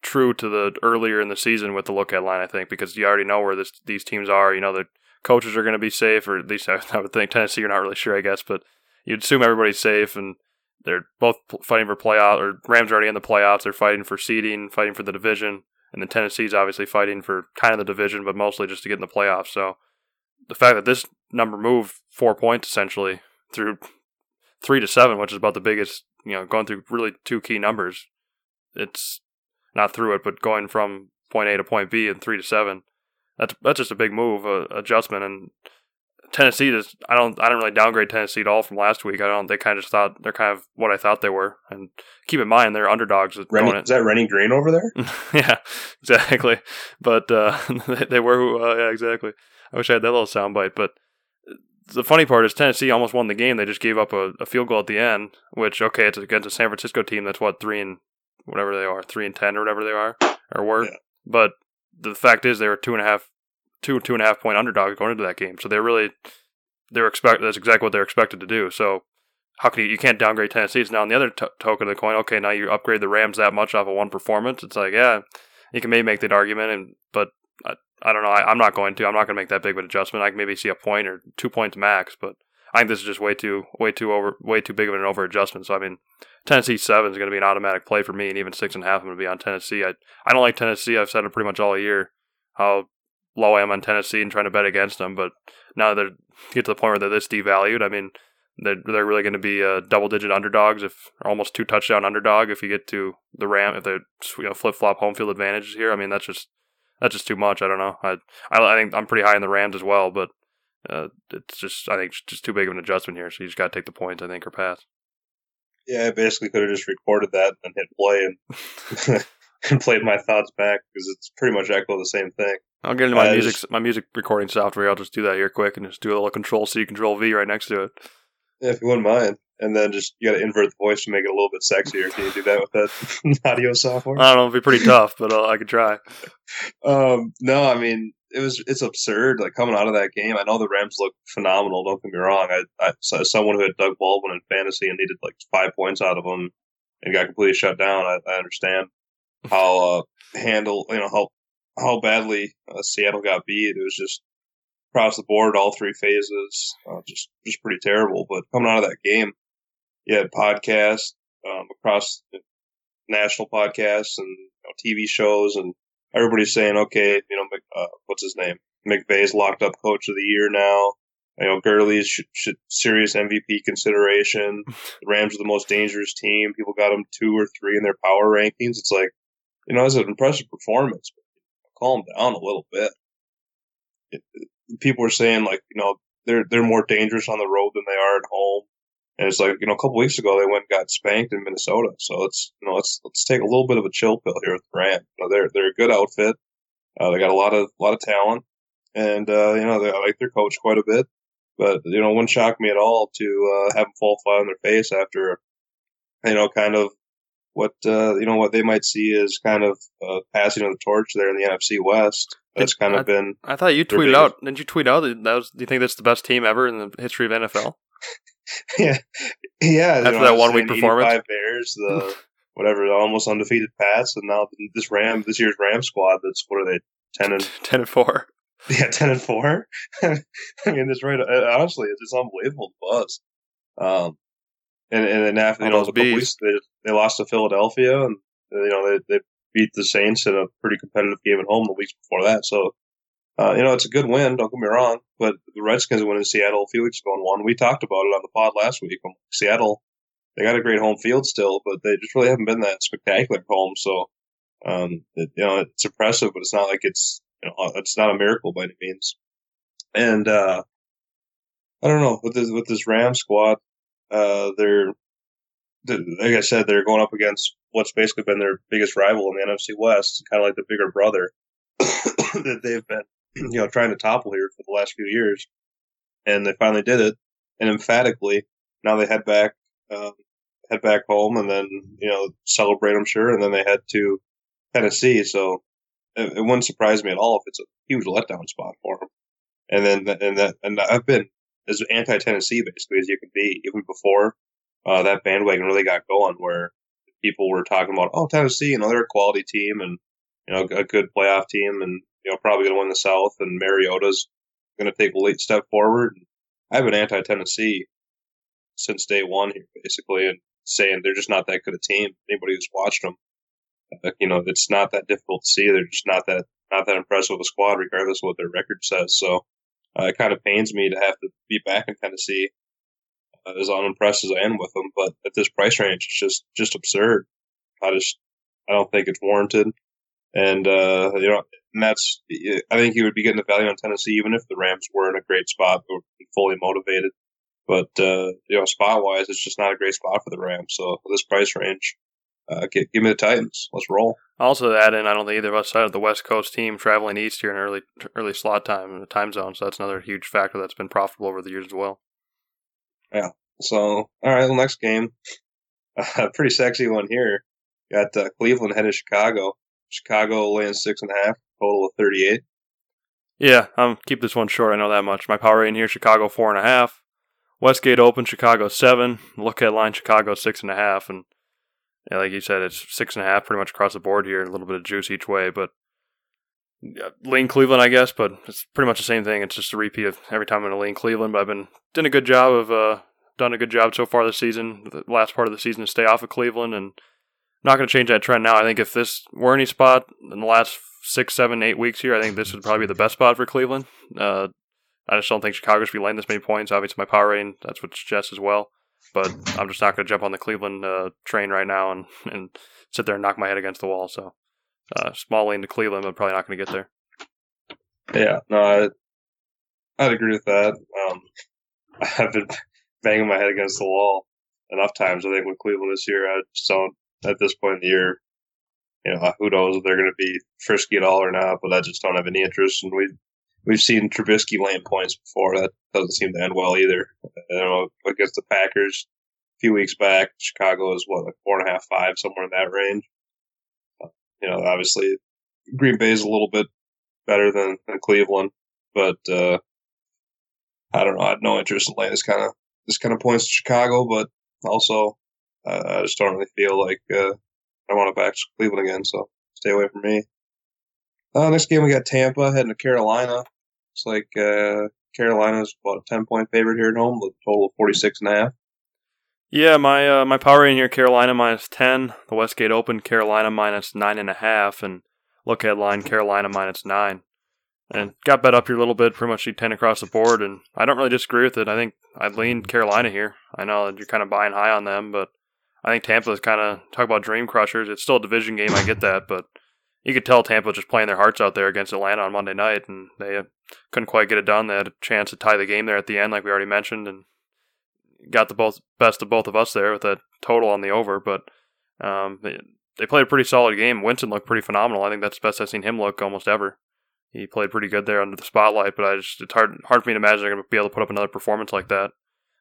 true to the earlier in the season with the look at line. I think because you already know where this, these teams are. You know the coaches are going to be safe, or at least I, would think Tennessee. You're not really sure, I guess, but you'd assume everybody's safe and they're both fighting for playoff. Or Rams are already in the playoffs. They're fighting for seeding, fighting for the division, and then Tennessee's obviously fighting for kind of the division, but mostly just to get in the playoffs. So the fact that this number moved four points essentially through three to seven, which is about the biggest, you know, going through really two key numbers. It's not through it, but going from point A to point B and three to seven. That's that's just a big move, uh, adjustment, and Tennessee is. I don't. I don't really downgrade Tennessee at all from last week. I don't. They kind of just thought they're kind of what I thought they were. And keep in mind, they're underdogs. Denny, is that Denny Green over there? yeah, exactly. But uh, they were. Uh, yeah, exactly. I wish I had that little soundbite. But the funny part is Tennessee almost won the game. They just gave up a, a, field goal at the end, which okay, it's against a San Francisco team that's what three and whatever they are, three and ten or whatever they are or were. Yeah. But the fact is, they were two and a half, two two and a half point underdogs going into that game. So they're really they're expect that's exactly what they're expected to do. So how can you you can't downgrade Tennessee's now on the other t- token of the coin? Okay, now you upgrade the Rams that much off of one performance. It's like yeah, you can maybe make that argument, and but uh, I, don't know. I, am not going to. I'm not going to make that big of an adjustment. I can maybe see a point or two points max, but I think this is just way too way too over way too big of an over adjustment. So I mean, Tennessee seven is going to be an automatic play for me, and even six and a half I'm going to be on Tennessee. I I don't like Tennessee. I've said it pretty much all year how low I am on Tennessee and trying to bet against them. But now that they get to the point where they're this devalued, I mean, they're they're really going to be uh, double digit underdogs, if almost two touchdown underdog if you get to the Ram if they you know flip flop home field advantages here. I mean, that's just that's just too much. I don't know. I I, I think I'm pretty high in the Rams as well, but uh, it's just I think it's just too big of an adjustment here. So you just got to take the points, I think, or pass. Yeah, I basically could have just recorded that and hit play and and played my thoughts back because it's pretty much echo the same thing. I'll get into my uh, music just, my music recording software. I'll just do that here quick and just do a little Control C, Control V right next to it. Yeah, if you wouldn't mind. And then just you got to invert the voice to make it a little bit sexier. Can you do that with that audio software? I don't know. It'd be pretty tough, but uh, I could try. Um, no, I mean it was it's absurd. Like coming out of that game, I know the Rams look phenomenal. Don't get me wrong. I, I saw someone who had Doug Baldwin in fantasy and needed like five points out of him and got completely shut down. I, I understand how uh, handle you know how how badly uh, Seattle got beat. It was just across the board, all three phases, uh, just just pretty terrible. But coming out of that game, you had podcasts um, across national podcasts and you know, TV shows and everybody's saying, okay, you know, uh, what's his name? McVay's locked up coach of the year now. You know, Gurley's should, should, serious MVP consideration. The Rams are the most dangerous team. People got them two or three in their power rankings. It's like, you know, it's an impressive performance, but calm down a little bit. It, it, people are saying like, you know, they're they're more dangerous on the road than they are at home. And it's like, you know, a couple weeks ago they went and got spanked in Minnesota. So let's, you know, let's, let's take a little bit of a chill pill here with the Rams. You know, they're, they're a good outfit. Uh, they got a lot of, a lot of talent and, uh, you know, they, I like their coach quite a bit, but, you know, it wouldn't shock me at all to, uh, have them fall flat on their face after, you know, kind of what, uh, you know, what they might see as kind of, uh, passing of the torch there in the NFC West. That's kind of been. I thought you tweeted out. Didn't you tweet out that, that was? Do you think that's the best team ever in the history of NFL? yeah, yeah. After you know, that one week performance, five Bears, the whatever, the almost undefeated Pats, and now this Ram, this year's Ram squad. That's what are they? Ten and ten and four. Yeah, ten and four. I mean, that's right. Uh, honestly, it's, it's unbelievable buzz. Um, and and then after you know, a couple weeks, they they lost to Philadelphia, and you know they they beat the Saints in a pretty competitive game at home the weeks before that. So uh, you know, it's a good win. Don't get me wrong, but the Redskins went in Seattle a few weeks ago and won. We talked about it on the pod last week. Seattle, they got a great home field still, but they just really haven't been that spectacular at home. So, um, it, you know, it's impressive, but it's not like it's, you know, it's not a miracle by any means. And, uh, I don't know with this, with this Ram squad, uh, they're, like I said, they're going up against what's basically been their biggest rival in the NFC West, kind of like the bigger brother that they've been you know, trying to topple here for the last few years. And they finally did it. And emphatically, now they head back, um, head back home and then, you know, celebrate, I'm sure. And then they head to Tennessee. So it, it wouldn't surprise me at all if it's a huge letdown spot for them. And then, and that, and I've been as anti Tennessee basically as you can be, even before, uh, that bandwagon really got going where people were talking about, oh, Tennessee, you know, they're a quality team and, you know, a good playoff team and, you know, probably going to win the South and Mariota's going to take a late step forward. I've been anti Tennessee since day one here, basically, and saying they're just not that good a team. Anybody who's watched them, uh, you know, it's not that difficult to see. They're just not that not that impressive of a squad, regardless of what their record says. So uh, it kind of pains me to have to be back in Tennessee, uh, as unimpressed as I am with them. But at this price range, it's just just absurd. I just I don't think it's warranted. And uh, you know, and that's I think he would be getting the value on Tennessee even if the Rams were in a great spot or fully motivated. But uh, you know, spot wise, it's just not a great spot for the Rams. So this price range, uh, give, give me the Titans. Let's roll. Also, to add in, I don't think either of us side of the West Coast team traveling east here in early early slot time in the time zone. So that's another huge factor that's been profitable over the years as well. Yeah. So all right, well, next game, a pretty sexy one here. Got uh, Cleveland headed Chicago. Chicago laying six and a half, total of thirty eight. Yeah, um, keep this one short. I know that much. My power rating here: Chicago four and a half. Westgate open, Chicago seven. Look at line, Chicago six and a half, and yeah, like you said, it's six and a half pretty much across the board here. A little bit of juice each way, but lean Cleveland, I guess. But it's pretty much the same thing. It's just a repeat of every time I'm going to lean Cleveland. But I've been doing a good job of uh, done a good job so far this season. The last part of the season to stay off of Cleveland, and not going to change that trend now. I think if this were any spot in the last six, seven, eight weeks here, I think this would probably be the best spot for Cleveland. Uh, I just don't think Chicago should be laying this many points. Obviously, my power rating that's what suggests as well. But I'm just not going to jump on the Cleveland uh, train right now and, and sit there and knock my head against the wall. So, uh, small lane to Cleveland, but probably not going to get there. Yeah, no, I, I'd agree with that. Um, I've been banging my head against the wall enough times. I think with Cleveland this year, I just don't. At this point in the year, you know, who knows if they're going to be frisky at all or not. But I just don't have any interest, and we we've seen Trubisky land points before. That doesn't seem to end well either. You know, against the Packers a few weeks back, Chicago is what like four and a half, five, somewhere in that range. You know, obviously Green Bay is a little bit better than, than Cleveland, but uh, I don't know. I have no interest in laying this kind of this kind of points to Chicago, but also uh, I just don't really feel like uh, I want to back to Cleveland again. So stay away from me. Uh, next game we got Tampa heading to Carolina. It's like uh, Carolina's about a ten point favorite here at home, with a total of forty six and a half. Yeah, my uh, my power rating here: Carolina minus ten. The Westgate Open, Carolina minus nine and a half, and look at line Carolina minus nine. And got bet up here a little bit, pretty much ten across the board, and I don't really disagree with it. I think I'd lean Carolina here. I know that you're kind of buying high on them, but I think Tampa is kind of talk about dream crushers. It's still a division game, I get that, but you could tell Tampa just playing their hearts out there against Atlanta on Monday night, and they couldn't quite get it done. They had a chance to tie the game there at the end, like we already mentioned, and got the both best of both of us there with a total on the over. But um, they, they played a pretty solid game. Winston looked pretty phenomenal. I think that's the best I've seen him look almost ever. He played pretty good there under the spotlight, but I just it's hard hard for me to imagine they're going to be able to put up another performance like that.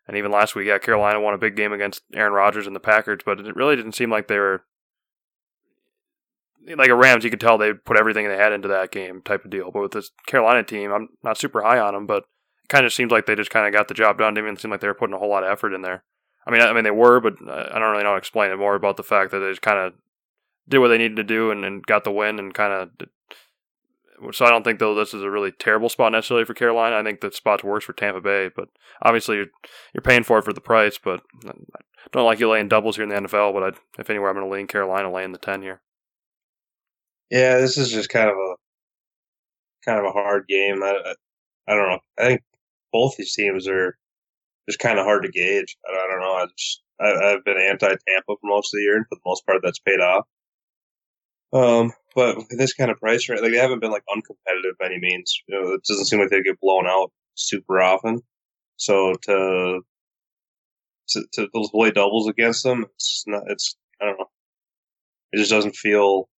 And even last week, yeah, Carolina won a big game against Aaron Rodgers and the Packers, but it really didn't seem like they were like a Rams, you could tell they put everything they had into that game type of deal. But with this Carolina team, I'm not super high on them, but it kind of seems like they just kind of got the job done. Didn't even seem like they were putting a whole lot of effort in there. I mean, I mean they were, but I don't really know how to explain it more about the fact that they just kind of did what they needed to do and, and got the win and kind of. So I don't think though this is a really terrible spot necessarily for Carolina. I think the spot's worse for Tampa Bay, but obviously you're, you're paying for it for the price. But I don't like you laying doubles here in the NFL. But I'd, if anywhere, I'm going to lean Carolina laying the ten here. Yeah, this is just kind of a kind of a hard game. I, I, I don't know. I think both these teams are just kind of hard to gauge. I, I don't know. I just I, have been anti Tampa for most of the year, and for the most part, that's paid off. Um, but with this kind of price right, like they haven't been like uncompetitive by any means. You know, it doesn't seem like they get blown out super often. So to to, to those play doubles against them, it's not. It's I don't know. It just doesn't feel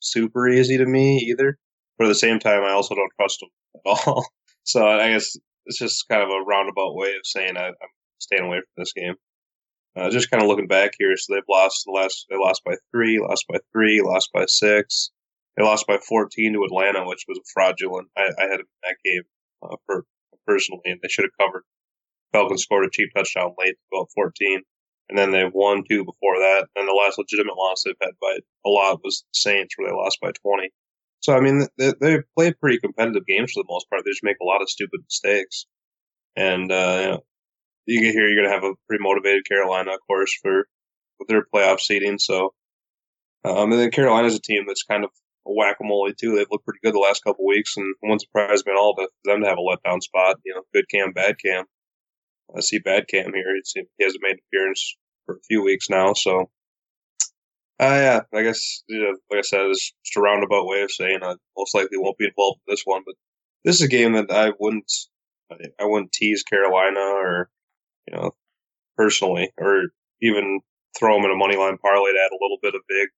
super easy to me either. But at the same time, I also don't trust them at all. so I guess it's just kind of a roundabout way of saying I, am staying away from this game. Uh, just kind of looking back here, so they've lost the last. They lost by three, lost by three, lost by six. They lost by 14 to Atlanta, which was a fraudulent. I, I had that game uh, personally, and they should have covered. Falcons scored a cheap touchdown late up 14. and then they've won two before that. And the last legitimate loss they've had by a lot was Saints, where they lost by 20. So I mean, they, they played pretty competitive games for the most part. They just make a lot of stupid mistakes, and uh, you, know, you get here, you're to have a pretty motivated Carolina, of course, for with their playoff seeding. So, um, and then Carolina's a team that's kind of whack a mole too. They've looked pretty good the last couple weeks, and one surprise me at all to them to have a letdown spot. You know, good cam, bad cam. I see bad cam here. he hasn't made an appearance for a few weeks now, so. Uh, yeah, I guess, you know, like I said, it's just a roundabout way of saying I most likely won't be involved in this one, but this is a game that I wouldn't, I wouldn't tease Carolina or, you know, personally, or even throw them in a money line parlay to add a little bit of big,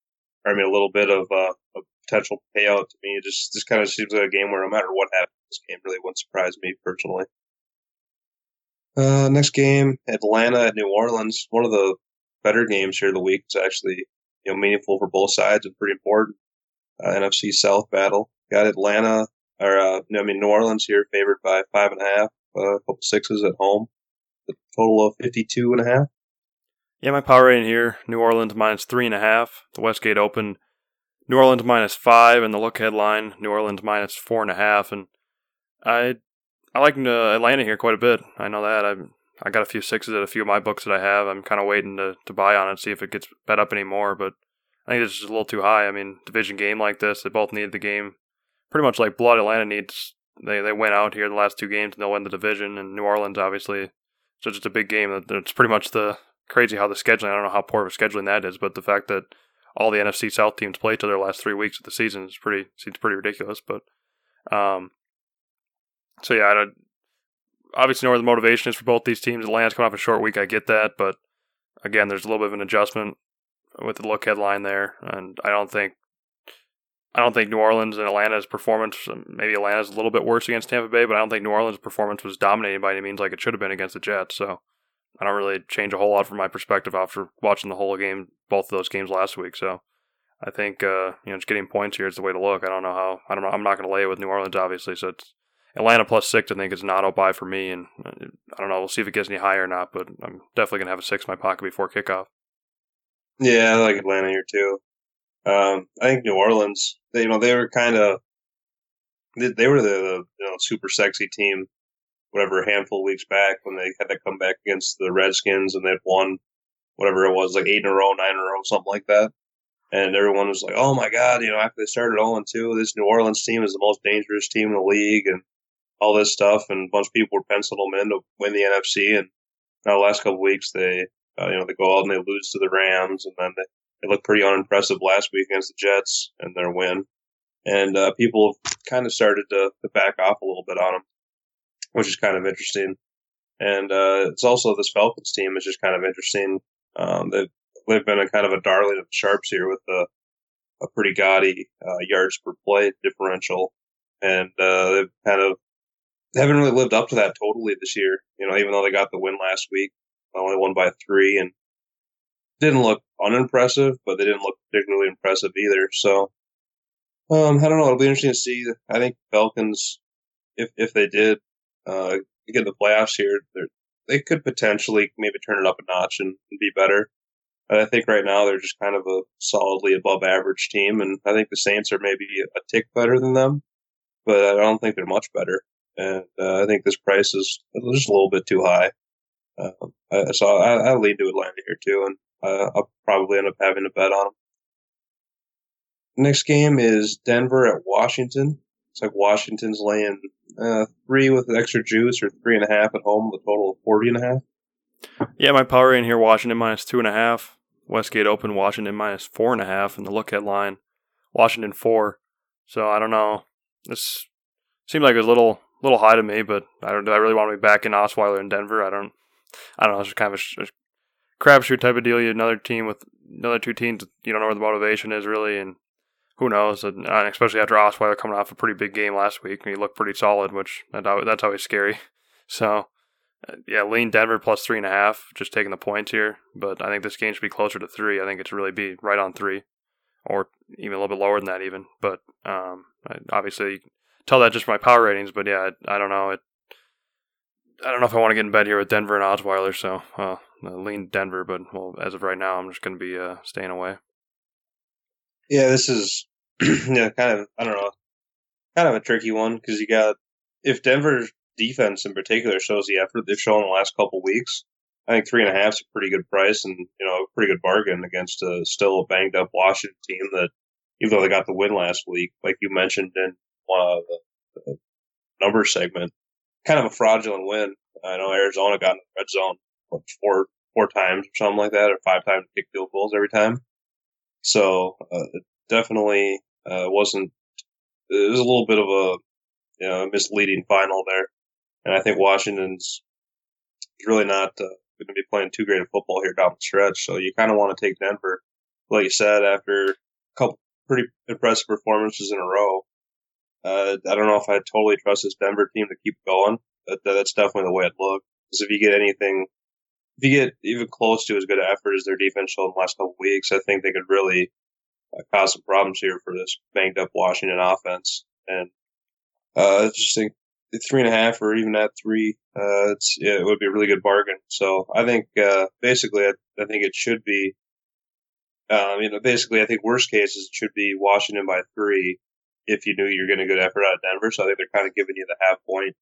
I mean, a little bit of uh, a potential payout to me. It just, just kind of seems like a game where no matter what happens, this game really wouldn't surprise me personally. Uh, next game, Atlanta at New Orleans. One of the better games here of the week. It's actually you know meaningful for both sides and pretty important. Uh, NFC South battle. Got Atlanta or uh, I mean New Orleans here favored by five and a half. Uh, a couple sixes at home. The total of fifty two and a half. Yeah, my power rating here: New Orleans minus three and a half. The Westgate Open, New Orleans minus five, and the look ahead line: New Orleans minus four and a half. And I I like uh, Atlanta here quite a bit. I know that. I I got a few sixes at a few of my books that I have. I'm kind of waiting to, to buy on it, see if it gets bet up anymore. But I think it's just a little too high. I mean, division game like this, they both need the game pretty much like blood. Atlanta needs. They they went out here the last two games and they'll win the division. And New Orleans, obviously, so just a big game. It's pretty much the crazy how the scheduling. I don't know how poor of a scheduling that is, but the fact that all the NFC South teams play to their last three weeks of the season is pretty seems pretty ridiculous. But um, so yeah, I, don't, obviously know where the motivation is for both these teams. Atlanta's coming off a short week, I get that, but again, there's a little bit of an adjustment with the look ahead line there, and I don't think I don't think New Orleans and Atlanta's performance, maybe Atlanta's a little bit worse against Tampa Bay, but I don't think New Orleans' performance was dominated by any means like it should have been against the Jets. So I don't really change a whole lot from my perspective after watching the whole game, both of those games last week. So I think uh, you know just getting points here is the way to look. I don't know how. I don't know. I'm not going to lay it with New Orleans, obviously. So it's Atlanta plus six, I think, is an auto buy for me, and uh, I don't know. We'll see if it gets any higher or not, but I'm definitely gonna have a six in my pocket before kickoff. Yeah, I like Atlanta here too. Um, I think New Orleans, they, you know, they were kind of they, they, were the, the, you know super sexy team, whatever a handful of weeks back when they had that comeback against the Redskins and they'd won whatever it was, like eight in a row, nine in a row, something like that. And everyone was like, "Oh my god!" You know, after they started 0 2, this New Orleans team is the most dangerous team in the league, and all this stuff, and a bunch of people were penciling them in to win the NFC. And now the last couple weeks, they uh, you know they go out and they lose to the Rams, and then they, they look pretty unimpressive last week against the Jets and their win. And uh, people have kind of started to, to back off a little bit on them, which is kind of interesting. And uh, it's also this Falcons team is just kind of interesting. Um, they've they've been a kind of a darling of the sharps here with a a pretty gaudy uh, yards per play differential, and uh, they've kind of they haven't really lived up to that totally this year. You know, even though they got the win last week, they only won by three and didn't look unimpressive, but they didn't look particularly impressive either. So, um, I don't know. It'll be interesting to see. I think Falcons, if if they did uh, get the playoffs here, they could potentially maybe turn it up a notch and, and be better. But I think right now they're just kind of a solidly above average team, and I think the Saints are maybe a tick better than them, but I don't think they're much better and uh, I think this price is just a little bit too high. Uh, so I, I lean to Atlanta here too, and uh, I'll probably end up having a bet on them. Next game is Denver at Washington. It's like Washington's laying uh, three with extra juice or three and a half at home, the total of forty and a half. Yeah, my power in here, Washington minus two and a half. Westgate Open, Washington minus four and a half, and the look at line, Washington four. So I don't know. This seemed like a little little high to me, but I don't. Do I really want to be back in Osweiler in Denver? I don't. I don't know. It's just kind of a, a crapshoot type of deal. You another team with another two teams. You don't know where the motivation is really, and who knows? And especially after Osweiler coming off a pretty big game last week, and he looked pretty solid, which that's always scary. So. Uh, yeah, lean Denver plus three and a half, just taking the points here. But I think this game should be closer to three. I think it should really be right on three, or even a little bit lower than that, even. But um, obviously, tell that just from my power ratings, but yeah, I, I don't know. It I don't know if I want to get in bed here with Denver and Osweiler, so uh, lean Denver. But well, as of right now, I'm just going to be uh, staying away. Yeah, this is yeah, kind of I don't know, kind of a tricky one because you got if Denver's defense in particular shows the effort they've shown the last couple weeks, I think three and a half is a pretty good price and you know a pretty good bargain against a still a banged up Washington team that even though they got the win last week, like you mentioned in one of the, the number segment, kind of a fraudulent win. I know Arizona got in the red zone four four times or something like that, or five times kick field goals every time. So uh, definitely uh, wasn't. It was a little bit of a you know misleading final there, and I think Washington's really not uh, going to be playing too great of football here down the stretch. So you kind of want to take Denver, like you said, after a couple pretty impressive performances in a row. Uh, I don't know if I totally trust this Denver team to keep going. But that's definitely the way it looks. Because if you get anything, if you get even close to as good an effort as their defense showed in the last couple weeks, I think they could really uh, cause some problems here for this banged up Washington offense. And uh, I just think three and a half or even at three, uh, yeah, it would be a really good bargain. So I think uh, basically, I, I think it should be. Um, you know, basically, I think worst cases it should be Washington by three if you knew you're getting a good effort out of Denver. So I think they're kind of giving you the half point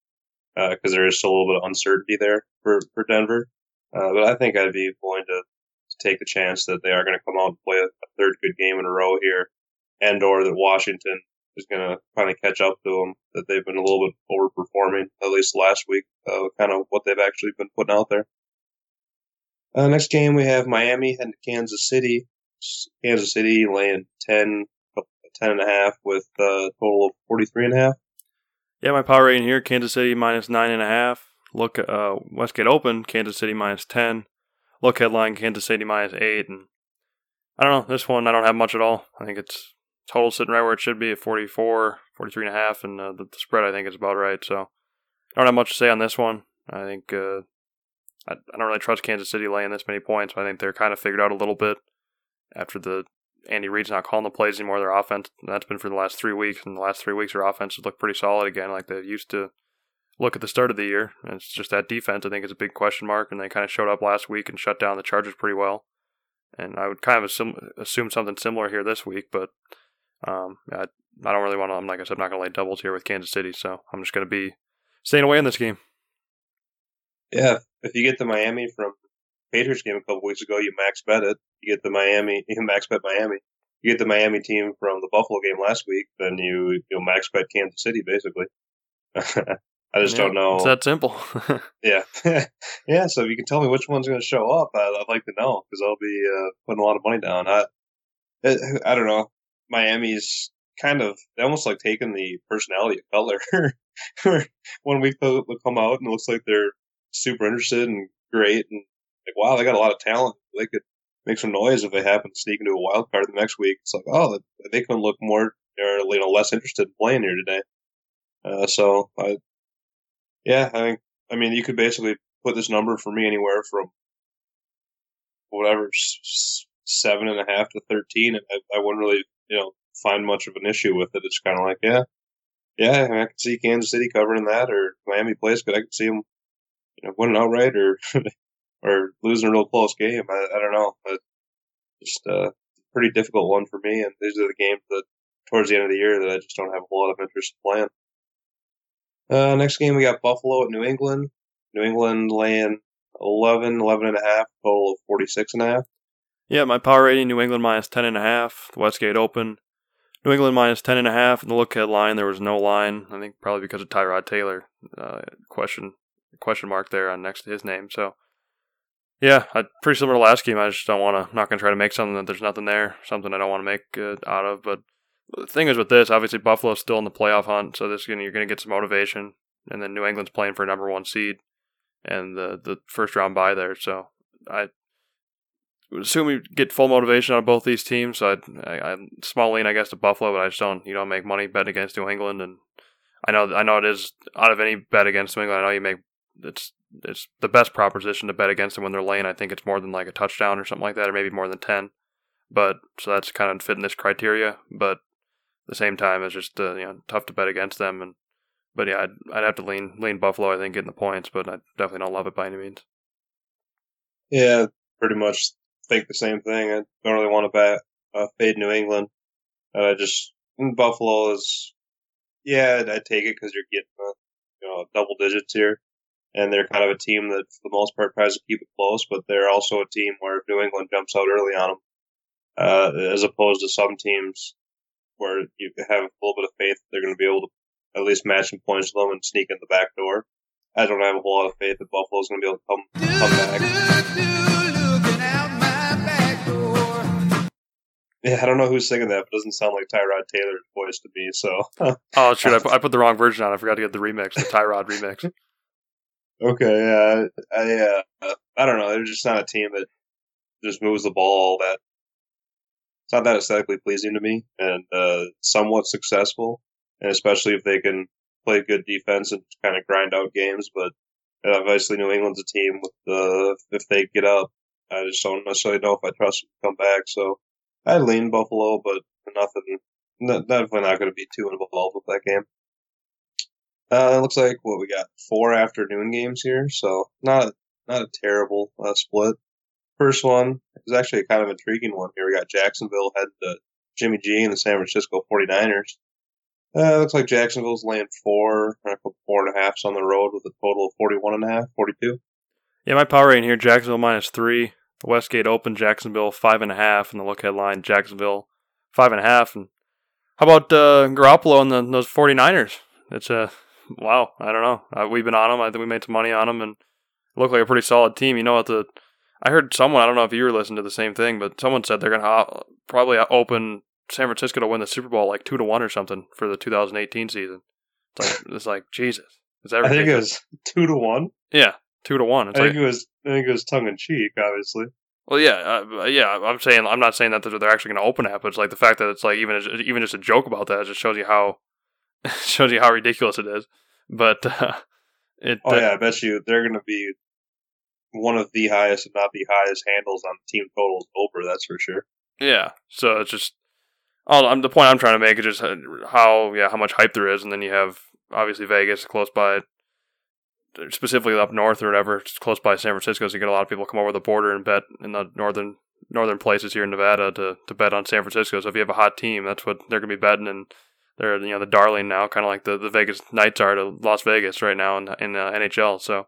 because uh, there is still a little bit of uncertainty there for for Denver. Uh, but I think I'd be willing to, take the chance that they are going to come out and play a, a, third good game in a row here, and or that Washington is going to kind of catch up to them. That they've been a little bit overperforming at least last week, uh, kind of what they've actually been putting out there. Uh, next game we have Miami to Kansas City. Kansas City laying 10, 10 and a half with a total of 43 and a half. Yeah, my power rating here: Kansas City minus nine and a half. Look, uh, Westgate Open, Kansas City minus ten. Look ahead line, Kansas City minus eight. And I don't know this one. I don't have much at all. I think it's total sitting right where it should be at 44, 43 and a half, and uh, the, the, spread I think is about right. So I don't have much to say on this one. I think uh, I, I don't really trust Kansas City laying this many points. I think they're kind of figured out a little bit after the Andy Reid's not calling the plays anymore. Their offense, that's been for the last three weeks, and the last three weeks, their offense has looked pretty solid again, like they used to look at the start of the year. And it's just that defense, I think, is a big question mark, and they kind of showed up last week and shut down the Chargers pretty well. And I would kind of assume, assume something similar here this week, but um, I, I don't really want to. Like I said, I'm not going to lay doubles here with Kansas City, so I'm just going to be staying away in this game. Yeah, if you get the Miami from Patriots game a couple weeks ago, you max bet it. You get the Miami, you max bet Miami. You get the Miami team from the Buffalo game last week, then you you max bet Kansas City basically. I just yeah, don't know. It's that simple. yeah, yeah. So if you can tell me which one's going to show up, I, would like to know because I'll be uh, putting a lot of money down. I, I don't know. Miami's kind of they almost like taking the personality of Cutler. One week they'll, they'll come out and it looks like they're super interested and great, and like, wow, they got a lot of talent. They could make some noise if they happen to sneak into a wild card the next week. It's like, oh, they can look more or you know less interested in playing here today. Uh, so, I, yeah, I think I mean you could basically put this number for me anywhere from whatever seven and a half to thirteen, and I, I wouldn't really you know find much of an issue with it. It's kind of like, yeah, yeah, I, mean, I could see Kansas City covering that, or Miami plays, but I could see them you know winning outright, or or losing a real close game. I, I don't know. But just uh, a pretty difficult one for me. And these are the games that towards the end of the year that I just don't have a whole lot of interest in playing. Uh, next game we got Buffalo at New England. New England laying 11, 11 and a half, total of 46 and a half. Yeah, my power rating New England minus 10 and a half. The Westgate Open. New England minus 10 and a half. In the look ahead line, there was no line. I think probably because of Tyrod Taylor. Uh, question question mark there on next to his name. So yeah, I, pretty similar to last game. I just don't want to. Not going to try to make something that there's nothing there. Something I don't want to make uh, out of. But the thing is with this, obviously Buffalo's still in the playoff hunt, so this you you're going to get some motivation. And then New England's playing for a number one seed and the the first round bye there. So I would assume we get full motivation out of both these teams. So I, I, I small lean, I guess, to Buffalo, but I just don't you don't make money betting against New England. And I know I know it is out of any bet against New England. I know you make it's it's the best proposition to bet against them when they're laying. I think it's more than like a touchdown or something like that, or maybe more than ten. But so that's kind of fitting this criteria. But the same time, it's just uh, you know tough to bet against them. And but yeah, I'd, I'd have to lean lean Buffalo. I think getting the points, but I definitely don't love it by any means. Yeah, pretty much think the same thing. I don't really want to bet uh, fade New England. I just Buffalo is, yeah, I'd, I'd take it because you're getting you know double digits here, and they're kind of a team that for the most part tries to keep it close, but they're also a team where New England jumps out early on them, uh, as opposed to some teams where you have a little bit of faith they're going to be able to at least match some points with them and sneak in the back door. I don't have a whole lot of faith that Buffalo's going to be able to come come back. Yeah, I don't know who's singing that, but it doesn't sound like Tyrod Taylor's voice to me. So, oh shoot, I put, I put the wrong version on. I forgot to get the remix, the Tyrod remix. Okay, yeah, I uh, I don't know. They're just not a team that just moves the ball all that. It's not that aesthetically pleasing to me, and uh, somewhat successful, and especially if they can play good defense and kind of grind out games. But uh, obviously, New England's a team with the if they get up, I just don't necessarily know if I trust them to come back. So I lean Buffalo, but nothing. Not, definitely not going to be too involved with that game. Uh, it looks like what we got four afternoon games here, so not not a terrible uh, split. First one is actually kind of intriguing one here. We got Jacksonville heading to Jimmy G and the San Francisco 49ers. Uh, looks like Jacksonville's laying four, four and a halfs on the road with a total of 41 and a half, 42. Yeah, my power rating here, Jacksonville minus three. Westgate Open, Jacksonville five and a half, and the look ahead line, Jacksonville five and a half. And how about uh, Garoppolo and the, those 49ers? It's a wow. I don't know. Uh, we've been on them. I think we made some money on them, and it looked like a pretty solid team. You know what the? I heard someone. I don't know if you were listening to the same thing, but someone said they're going to uh, probably open San Francisco to win the Super Bowl like two to one or something for the 2018 season. It's like it's like Jesus. Is that I think it was two to one. Yeah, two to one. It's I like, think it was. I think it was tongue in cheek, obviously. Well, yeah, uh, yeah. I'm saying I'm not saying that they're actually going to open it, but it's like the fact that it's like even even just a joke about that just shows you how shows you how ridiculous it is. But uh, it. Oh yeah, I bet you they're going to be one of the highest, if not the highest, handles on team totals over. That's for sure. Yeah. So it's just. All, I'm, the point I'm trying to make is just how yeah how much hype there is, and then you have obviously Vegas close by specifically up north or whatever, it's close by San Francisco, so you get a lot of people come over the border and bet in the northern northern places here in Nevada to, to bet on San Francisco. So if you have a hot team, that's what they're gonna be betting, and they're you know the darling now, kind of like the, the Vegas Knights are to Las Vegas right now in in uh, NHL. So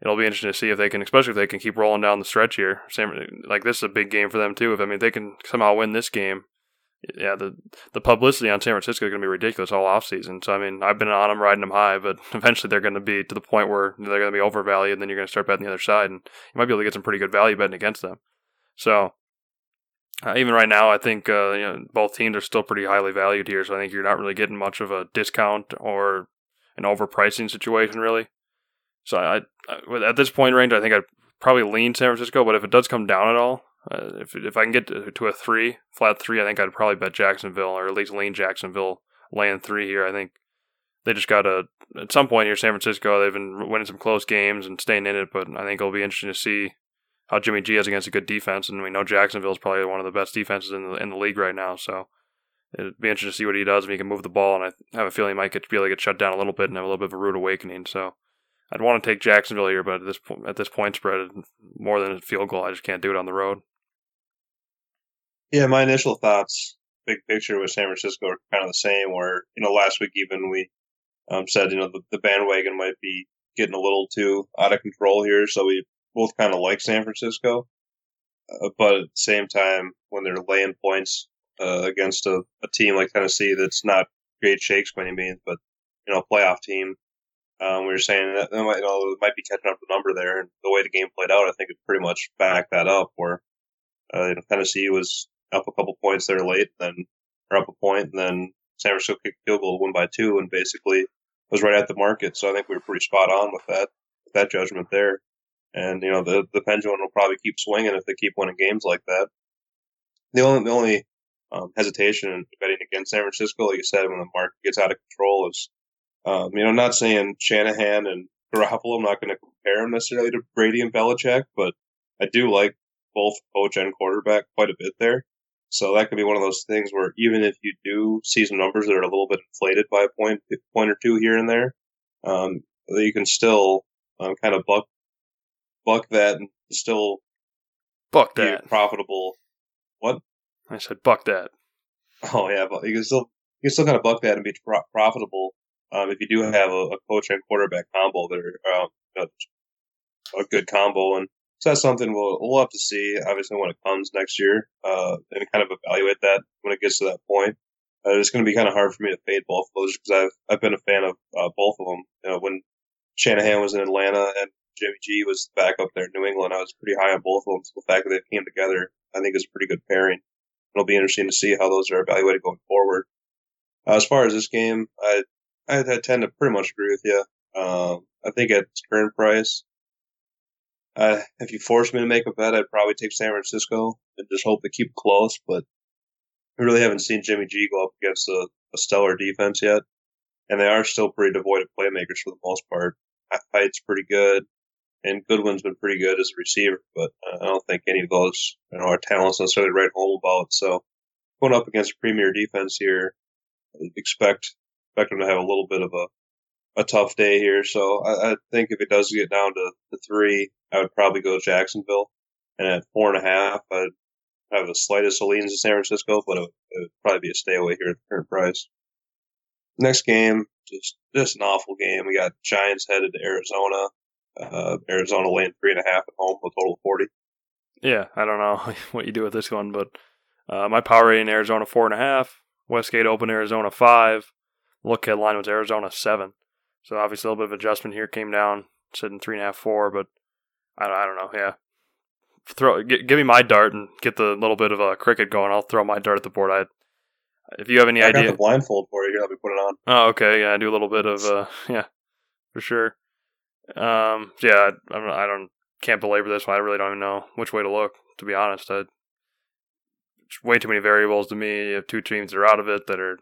it'll be interesting to see if they can, especially if they can keep rolling down the stretch here. San, like this is a big game for them too. If I mean if they can somehow win this game, yeah, the the publicity on San Francisco is going to be ridiculous all off season. So I mean, I've been on them, riding them high, but eventually they're going to be to the point where they're going to be overvalued, and then you're going to start betting the other side, and you might be able to get some pretty good value betting against them. So uh, even right now, I think uh, you know both teams are still pretty highly valued here. So I think you're not really getting much of a discount or an overpricing situation, really. So I, I at this point range, I think I'd probably lean San Francisco, but if it does come down at all, uh, if if I can get to, to, a three, flat three, I think I'd probably bet Jacksonville or at least lean Jacksonville laying three here. I think they just got to at some point here. San Francisco, they've been winning some close games and staying in it, but I think it'll be interesting to see how Jimmy G has against a good defense, and we know Jacksonville is probably one of the best defenses in the in the league right now. So it'd be interesting to see what he does if he can move the ball, and I have a feeling he might get be able to get shut down a little bit and have a little bit of a rude awakening. So. I'd want to take Jacksonville here, but at this point, at this point spread, more than a field goal, I just can't do it on the road. Yeah, my initial thoughts, big picture with San Francisco are kind of the same. Where you know last week even we um, said you know the, the bandwagon might be getting a little too out of control here, so we both kind of like San Francisco, uh, but at the same time when they're laying points uh, against a, a team like Tennessee that's not great shakes by any means, but you know playoff team. Um, we were saying that might, you know, might be catching up the number there, and the way the game played out, I think it pretty much backed that up. Where uh, you know, Tennessee was up a couple points there late, then or up a point, and then San Francisco kicked field goal, win by two, and basically was right at the market. So I think we were pretty spot on with that with that judgment there. And you know the the pendulum will probably keep swinging if they keep winning games like that. The only the only um, hesitation in betting against San Francisco, like you said, when the market gets out of control, is um, you know not saying Shanahan and Garoppolo. I'm not going to compare them necessarily to Brady and Belichick, but I do like both coach and quarterback quite a bit there. So that could be one of those things where even if you do see some numbers that are a little bit inflated by a point, point or two here and there, um, you can still um, kind of buck buck that and still Buck be that. profitable. What? I said buck that. Oh yeah, but you can still you can still kind of buck that and be pro- profitable um, if you do have a, a coach and quarterback combo that are um, know, a good combo. And so that's something we'll we'll have to see. Obviously, when it comes next year, uh, and kind of evaluate that when it gets to that point. Uh, it's going to be kind of hard for me to fade both of those because I've I've been a fan of uh, both of them. You know, when Shanahan was in Atlanta and Jimmy G was back up there in New England, I was pretty high on both of them. So the fact that they came together, I think, is a pretty good pairing. It'll be interesting to see how those are evaluated going forward. Uh, as far as this game, I, I I tend to pretty much agree with you. Um, I think at current price, uh, if you force me to make a bet, I'd probably take San Francisco and just hope they keep close. But we really haven't seen Jimmy G go up against a, a stellar defense yet, and they are still pretty devoid of playmakers for the most part. Hyde's pretty good, and Goodwin's been pretty good as a receiver, but I don't think any of those you know, are talents necessarily right home about. So going up against a premier defense here, expect expect them to have a little bit of a a tough day here. So I, I think if it does get down to the three, I would probably go Jacksonville, and at four and a half, I'd have the slightest leans in San Francisco, but it would, it would probably be a stay away here at the current price. Next game, just just an awful game. We got Giants headed to Arizona. Uh, Arizona laying three and a half at home, a total of forty. Yeah, I don't know what you do with this one, but uh, my power rating Arizona four and a half. Westgate Open Arizona five. Look ahead line was Arizona seven. So obviously a little bit of adjustment here came down, sitting three and a half four, but I don't, I don't know. Yeah, throw g- give me my dart and get the little bit of a cricket going. I'll throw my dart at the board. I if you have any I idea, got the blindfold for you. I'll be putting it on. Oh, okay. Yeah, I do a little bit of uh, yeah, for sure. Um, yeah, I, I don't, I don't can't belabor this one. I really don't even know which way to look. To be honest, I, it's way too many variables to me. You have two teams that are out of it that are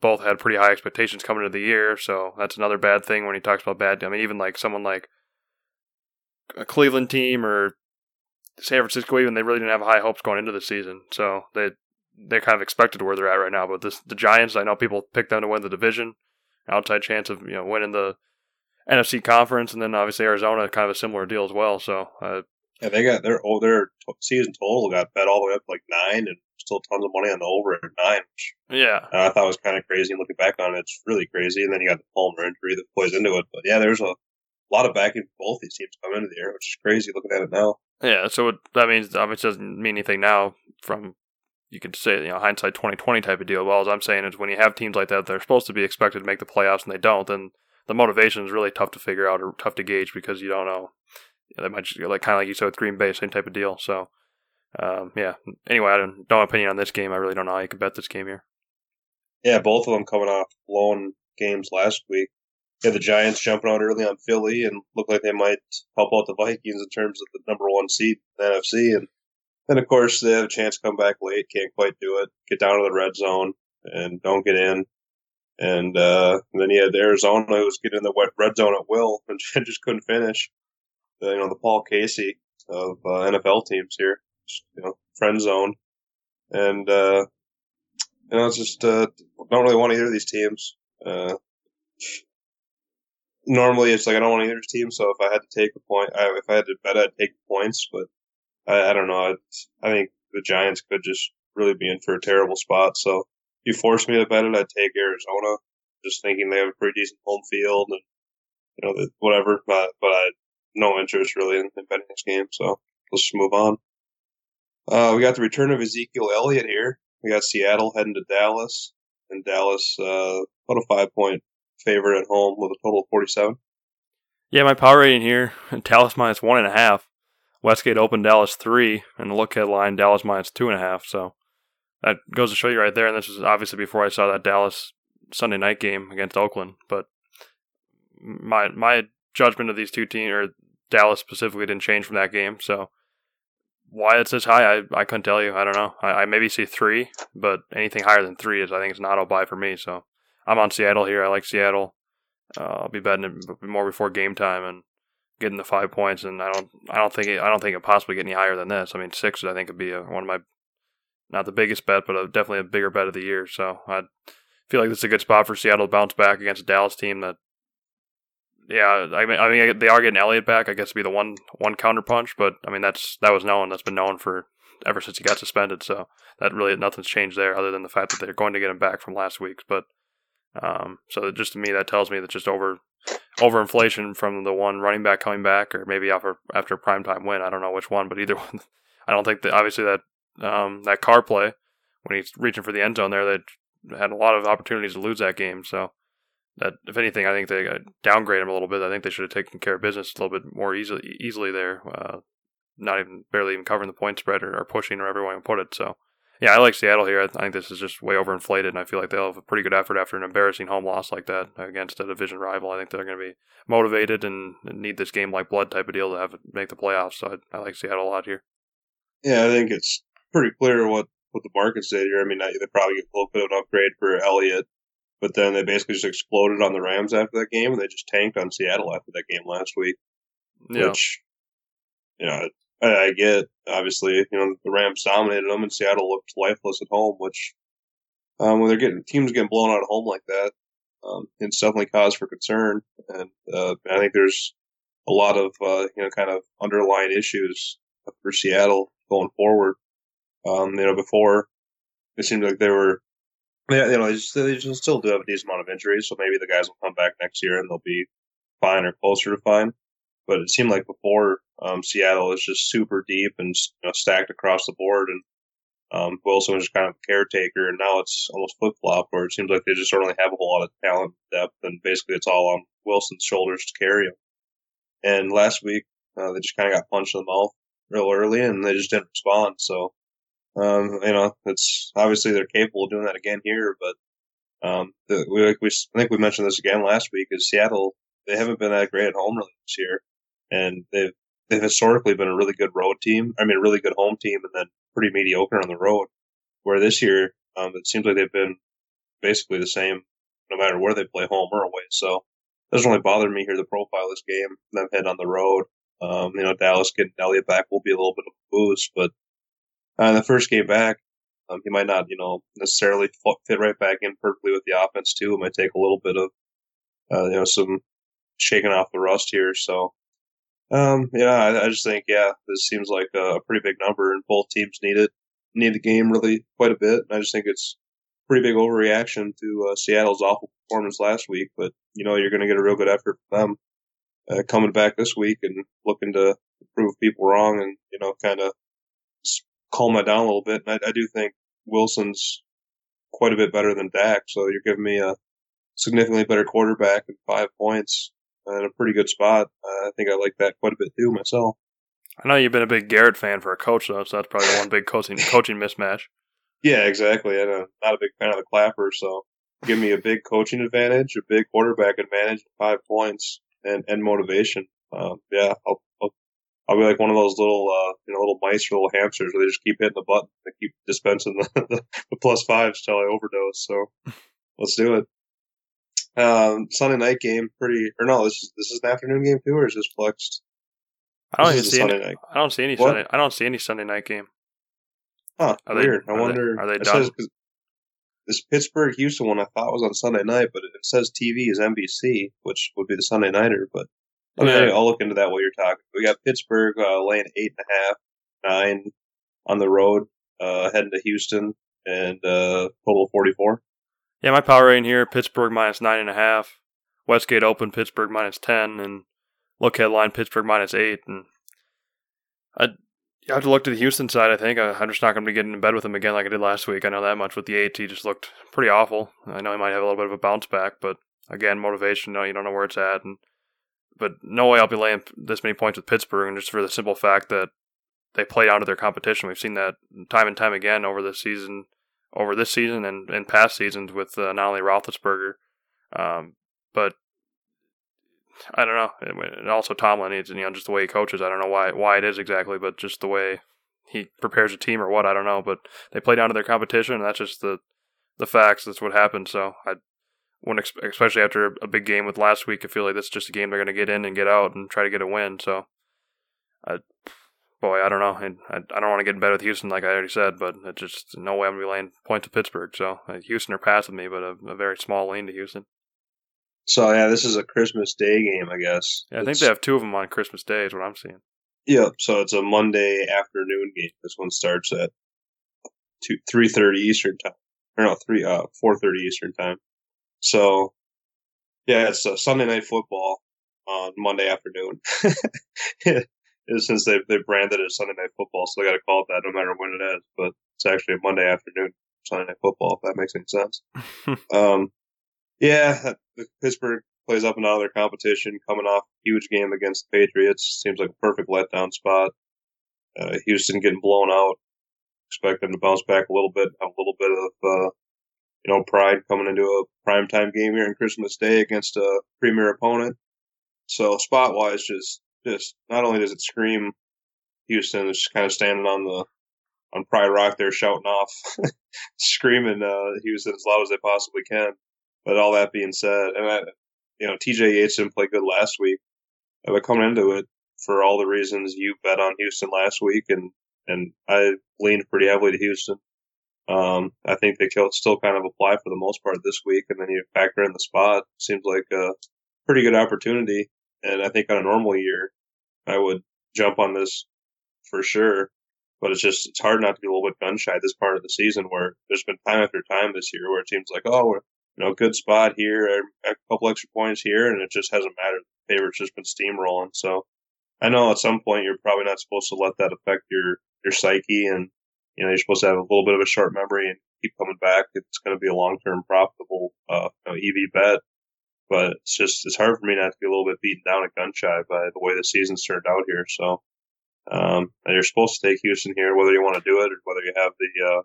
both had pretty high expectations coming into the year, so that's another bad thing when he talks about bad. I mean, even like someone like a Cleveland team or San Francisco, even they really didn't have high hopes going into the season, so they they're kind of expected where they're at right now. But this the Giants, I know people picked them to win the division, outside chance of you know winning the NFC conference, and then obviously Arizona, kind of a similar deal as well. So uh, Yeah, they got their oh, their season total got bet all the way up like nine, and still tons of money on the over at nine, which yeah, I thought was kind of crazy. Looking back on it, it's really crazy. And then you got the Palmer injury that plays into it. But yeah, there's a lot of backing for both these teams coming into the year, which is crazy looking at it now. yeah. So it, that means obviously doesn't mean anything now. From you could say you know hindsight twenty twenty type of deal. Well, as I'm saying is when you have teams like that, they're supposed to be expected to make the playoffs and they don't, then the motivation is really tough to figure out or tough to gauge because you don't know. Yeah, they might just be like kind of like you said with Green Bay, same type of deal. So, um, yeah. Anyway, I don't no opinion on this game. I really don't know how you can bet this game here. Yeah, both of them coming off blown games last week. Yeah, the Giants jumping out early on Philly and look like they might help out the Vikings in terms of the number one seed in the NFC. And then, of course, they have a chance to come back late, can't quite do it, get down to the red zone and don't get in. And, uh, and then you had Arizona who was getting in the wet red zone at will and just couldn't finish. Uh, you know, the Paul Casey of uh, NFL teams here, you know, friend zone. And, uh, you know, it's just, uh, don't really want either of these teams. Uh, normally it's like I don't want to hear either team, so if I had to take a point, I, if I had to bet, I'd take points, but I, I don't know. It's, I think the Giants could just really be in for a terrible spot. So if you force me to bet it, I'd take Arizona, just thinking they have a pretty decent home field and you know whatever. But but I no interest really in, in betting this game, so let's move on. Uh, we got the return of Ezekiel Elliott here. We got Seattle heading to Dallas, and Dallas uh, about a five point favorite at home with a total of 47. Yeah, my power rating here: Dallas minus one and a half. Westgate Open Dallas three, and the look ahead line Dallas minus two and a half. So that goes to show you right there. And this was obviously before I saw that Dallas Sunday night game against Oakland. But my my judgment of these two teams, or Dallas specifically, didn't change from that game. So why it's this high, I, I couldn't tell you. I don't know. I, I maybe see three, but anything higher than three is I think it's an auto buy for me. So I'm on Seattle here. I like Seattle. Uh, I'll be betting it more before game time and getting the five points. And I don't I don't think it, I don't think it possibly get any higher than this. I mean six I think would be a, one of my not the biggest bet, but a, definitely a bigger bet of the year. So I feel like this is a good spot for Seattle to bounce back against a Dallas team that yeah, I mean, I mean, they are getting Elliott back. I guess to be the one one counter punch, but I mean that's that was known. That's been known for ever since he got suspended. So that really nothing's changed there, other than the fact that they're going to get him back from last week. But um, so just to me, that tells me that just over over inflation from the one running back coming back, or maybe after after a prime time win. I don't know which one, but either one. I don't think that obviously that um, that Carr play when he's reaching for the end zone there, they had a lot of opportunities to lose that game. So that if anything, I think they downgrade him a little bit. I think they should have taken care of business a little bit more easily easily there. Uh, not even barely even covering the point spread or, or pushing or want to put it. So yeah, I like Seattle here. I think this is just way overinflated, and I feel like they'll have a pretty good effort after an embarrassing home loss like that against a division rival. I think they're going to be motivated and need this game like blood type of deal to have make the playoffs. So I, I like Seattle a lot here. Yeah, I think it's pretty clear what what the market said here. I mean, they probably get a little bit of an upgrade for Elliott, but then they basically just exploded on the Rams after that game, and they just tanked on Seattle after that game last week. Yeah. Which, you know, I, I get. Obviously, you know, the Rams dominated them, and Seattle looked lifeless at home. Which, um, when they're getting teams getting blown out at home like that, um, it's definitely cause for concern. And uh, I think there's a lot of uh, you know kind of underlying issues for Seattle going forward. Um, you know, before it seemed like they were, yeah, you know, they, still do have a decent amount of injuries, so maybe the guys will come back next year and they'll be fine or closer to fine. But it seemed like before um, Seattle is just super deep and you know, stacked across the board, and um, Wilson was just kind of a caretaker, and now it's almost flip flop where it seems like they just don't really have a whole lot of talent depth, and basically it's all on Wilson's shoulders to carry him. And last week uh, they just kind of got punched in the mouth real early, and they just didn't respond. So um, you know, it's obviously they're capable of doing that again here, but um, the, we, we I think we mentioned this again last week. Is Seattle they haven't been that great at home really this year, and they've they've historically been a really good road team. I mean, a really good home team, and then pretty mediocre on the road. Where this year, um, it seems like they've been basically the same no matter where they play, home or away. So it doesn't really bother me here. The profile of this game, them head on the road. Um, you know, Dallas getting Elliott back will be a little bit of a boost, but uh, the first game back, um, he might not, you know, necessarily fit right back in perfectly with the offense too. It might take a little bit of, uh, you know, some shaking off the rust here. So, um, yeah, I, I, just think, yeah, this seems like a, pretty big number, and both teams need it, need the game really quite a bit. And I just think it's pretty big overreaction to uh, Seattle's awful performance last week. But you know, you're going to get a real good effort from them uh, coming back this week and looking to prove people wrong, and you know, kind of calm that down a little bit. And I, I do think Wilson's quite a bit better than Dak, so you're giving me a significantly better quarterback and five points in a pretty good spot. Uh, I think I like that quite a bit too myself. I know you've been a big Garrett fan for a coach though, so that's probably one big coaching coaching mismatch. Yeah, exactly. I'm not a big fan of the clapper, so give me a big coaching advantage, a big quarterback advantage, five points, and and motivation. Um, yeah, I'll, I'll I'll be like one of those little, uh, you know, little mice or little hamsters where they just keep hitting the button. They keep dispensing the, the, the plus fives till I overdose. So let's do it. Um, Sunday night game, pretty, or no, this is, this is an afternoon game too, or is this flexed? I don't even see any, night. I don't see any what? Sunday, I don't see any Sunday night game. Huh, are weird. They, I wonder. They, are they done? Says, this Pittsburgh Houston one I thought was on Sunday night, but it says TV is NBC, which would be the Sunday nighter, but Okay, I'll look into that while you're talking. We got Pittsburgh uh, laying eight and a half, nine on the road, uh, heading to Houston, and uh, total of 44. Yeah, my power rating here: Pittsburgh minus nine and a half, Westgate Open Pittsburgh minus ten, and look ahead line Pittsburgh minus eight. And I you have to look to the Houston side. I think I, am just not going to be getting in bed with him again like I did last week. I know that much with the eight. He just looked pretty awful. I know he might have a little bit of a bounce back, but again, motivation. You, know, you don't know where it's at, and but no way I'll be laying this many points with Pittsburgh, and just for the simple fact that they played out of their competition. We've seen that time and time again over this season, over this season and, and past seasons with uh, not only Roethlisberger, um, but I don't know, and also Tomlin. It's you know just the way he coaches. I don't know why why it is exactly, but just the way he prepares a team or what I don't know. But they play down to their competition, and that's just the the facts. That's what happened. So I when especially after a big game with last week, I feel like that's just a game they're going to get in and get out and try to get a win. So, I, boy, I don't know. I, I don't want to get in bed with Houston, like I already said, but it's just no way I'm going to be laying point to Pittsburgh. So, uh, Houston are passing me, but a, a very small lean to Houston. So yeah, this is a Christmas Day game, I guess. Yeah, I think It's- they have two of them on Christmas Day. Is what I'm seeing. Yep. So it's a Monday afternoon game. This one starts at two three thirty Eastern time, or no three uh four thirty Eastern time. So yeah, it's uh, Sunday night football on Monday afternoon. Since they they branded it as Sunday night football, so they got to call it that no matter when it is. But it's actually a Monday afternoon Sunday night football. If that makes any sense. um, yeah, Pittsburgh plays up and out of their competition, coming off a huge game against the Patriots. Seems like a perfect letdown spot. Uh, Houston getting blown out. Expect them to bounce back a little bit, have a little bit of, uh, you know, pride coming into a primetime game here on Christmas Day against a premier opponent. So spot wise, just, just not only does it scream Houston, is just kind of standing on the, on Pride Rock there shouting off, screaming, uh, Houston as loud as they possibly can. But all that being said, and I, you know, TJ Yates didn't play good last week. But coming into it, for all the reasons you bet on Houston last week, and and I leaned pretty heavily to Houston. Um, I think they still kind of apply for the most part this week, and then you factor in the spot. Seems like a pretty good opportunity, and I think on a normal year, I would jump on this for sure. But it's just it's hard not to be a little bit gun shy this part of the season, where there's been time after time this year where it seems like oh we're you know good spot here, a couple extra points here, and it just hasn't mattered. The favorite's just been steamrolling. So I know at some point you're probably not supposed to let that affect your your psyche, and you know you're supposed to have a little bit of a short memory and keep coming back. It's going to be a long term profitable uh, you know, EV bet, but it's just it's hard for me not to be a little bit beaten down at gun shy by the way the season's turned out here. So um, and you're supposed to take Houston here, whether you want to do it or whether you have the uh,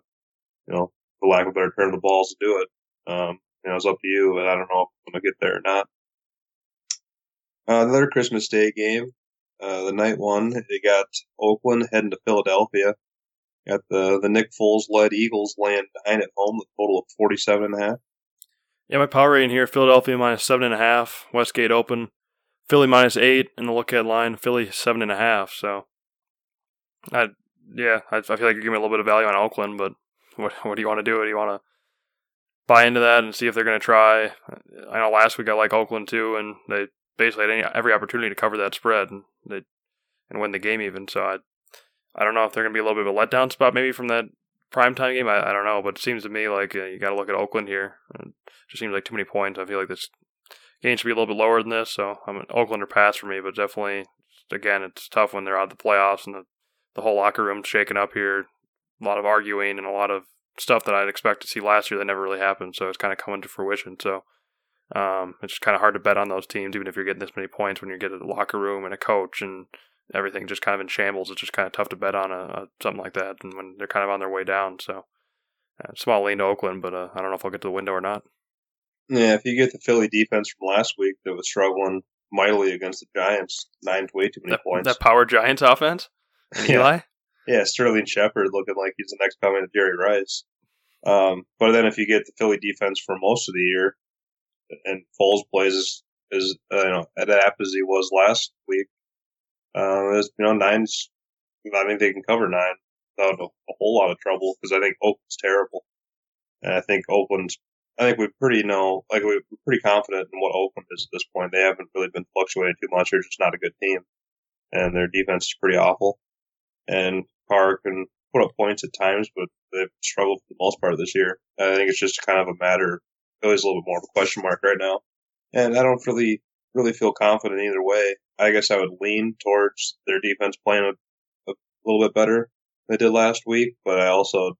you know for lack of a better term the balls to do it. Um, you know, it's up to you, but I don't know if I'm gonna get there or not. Uh, another Christmas Day game. Uh, the night one, they got Oakland heading to Philadelphia. Got the the Nick Foles led Eagles laying nine at home, a total of forty seven and a half. Yeah, my power rating here: Philadelphia minus seven and a half, Westgate open, Philly minus eight, and the look ahead line Philly seven and a half. So, I yeah, I, I feel like you're giving me a little bit of value on Oakland, but what what do you want to do? Do you want to buy into that and see if they're going to try? I know last week I like Oakland too, and they basically had any, every opportunity to cover that spread and they and win the game even. So I I don't know if they're going to be a little bit of a letdown spot maybe from that primetime game. I, I don't know, but it seems to me like uh, you got to look at Oakland here. It just seems like too many points. I feel like this game should be a little bit lower than this. So I'm an Oakland or pass for me, but definitely again it's tough when they're out of the playoffs and the the whole locker room's shaking up here. A lot of arguing and a lot of stuff that I'd expect to see last year that never really happened. So it's kind of coming to fruition. So um, it's just kind of hard to bet on those teams, even if you're getting this many points when you get a locker room and a coach and everything just kind of in shambles. It's just kind of tough to bet on a, a something like that, and when they're kind of on their way down. So uh, small lean to Oakland, but uh, I don't know if I'll get to the window or not. Yeah, if you get the Philly defense from last week that was struggling mightily against the Giants, nine's way too many that, points. That power Giants offense, Yeah. Eli. Yeah, Sterling Shepard looking like he's the next coming of Jerry Rice. Um, but then if you get the Philly defense for most of the year, and Foles plays as, as uh, you know adept as he was last week, uh, you know nine's. I think they can cover nine without a, a whole lot of trouble because I think Oakland's terrible, and I think Oakland's. I think we pretty know, like we're pretty confident in what Oakland is at this point. They haven't really been fluctuating too much. They're just not a good team, and their defense is pretty awful. And Carr can put up points at times, but they've struggled for the most part this year. I think it's just kind of a matter. Philly's a little bit more of a question mark right now, and I don't really really feel confident either way. I guess I would lean towards their defense playing a, a little bit better than they did last week, but I also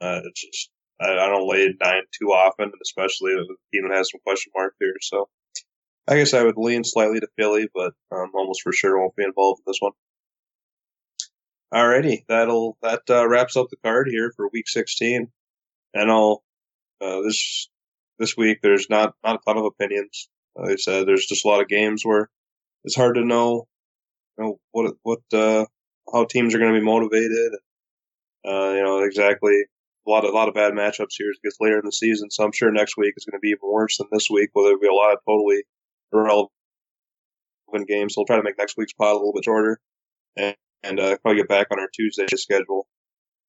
uh, just I, I don't lay nine too often, and especially if the team has some question marks here. So I guess I would lean slightly to Philly, but um, almost for sure won't be involved in this one. Alrighty, that'll that uh, wraps up the card here for Week 16. I know uh, this this week there's not not a ton of opinions. Like I said, there's just a lot of games where it's hard to know, you know what what uh, how teams are going to be motivated. Uh, you know exactly a lot of a lot of bad matchups here as gets later in the season. So I'm sure next week is going to be even worse than this week. Where there'll be a lot of totally irrelevant games. So we'll try to make next week's pod a little bit shorter. And and uh, probably get back on our Tuesday schedule.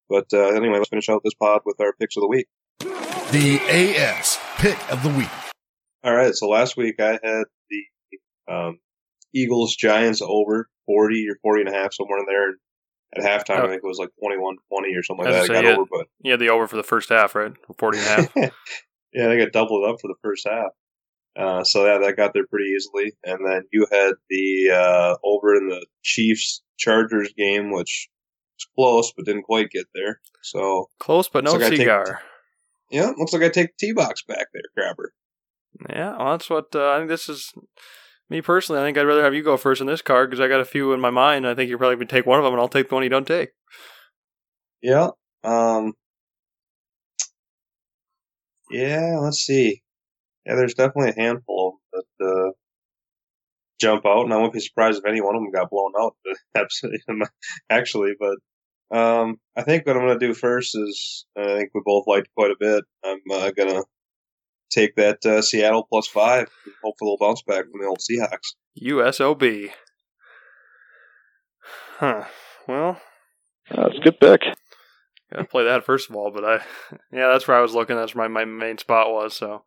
But uh, anyway, let's finish out this pod with our picks of the week. The AS Pick of the Week. All right. So last week I had the um, Eagles Giants over 40 or 40 and a half, somewhere in there. At halftime, Oh. I think it was like 21 20 or something like that. gonna I say, got over, but had the over for the first half, right? 40 and a half. yeah, they got doubled up for the first half. Uh, so yeah, that got there pretty easily. And then you had the uh, over in the Chiefs Chargers game, which was close but didn't quite get there. So Close, but no Looks like I take- cigar. yeah, looks like I take the T box back there, Crabber. Yeah, well, that's what uh, I think. This is me personally. I think I'd rather have you go first in this card because I got a few in my mind. I think you're probably gonna take one of them, and I'll take the one you don't take. Yeah. Um. Yeah. Let's see. Yeah, there's definitely a handful that uh, jump out, and I wouldn't be surprised if any one of them got blown out. Actually, but um, I think what I'm going to do first is I think we both liked quite a bit. I'm uh, going to take that uh, Seattle plus five, and hope for a little bounce back from the old Seahawks. USOB. Huh. Well, That's a good pick. gotta play that first of all. But I, yeah, that's where I was looking. That's where my, my main spot was. So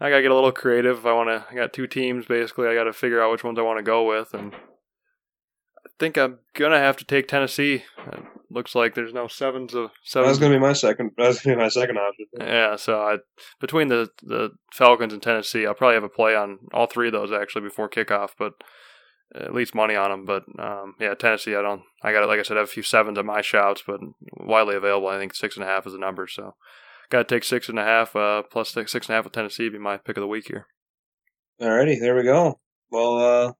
I gotta get a little creative. If I want to, I got two teams basically. I got to figure out which ones I want to go with, and I think I'm gonna have to take Tennessee. Looks like there's no sevens of That sevens. was going to be my second. That was going to be my second option. Yeah, so I between the the Falcons and Tennessee, I'll probably have a play on all three of those actually before kickoff, but at least money on them. But um, yeah, Tennessee, I don't. I got it. like I said, I have a few sevens on my shouts, but widely available. I think six and a half is the number, so got to take six and a half uh, plus six, six and a half with Tennessee be my pick of the week here. Alrighty, there we go. Well, uh,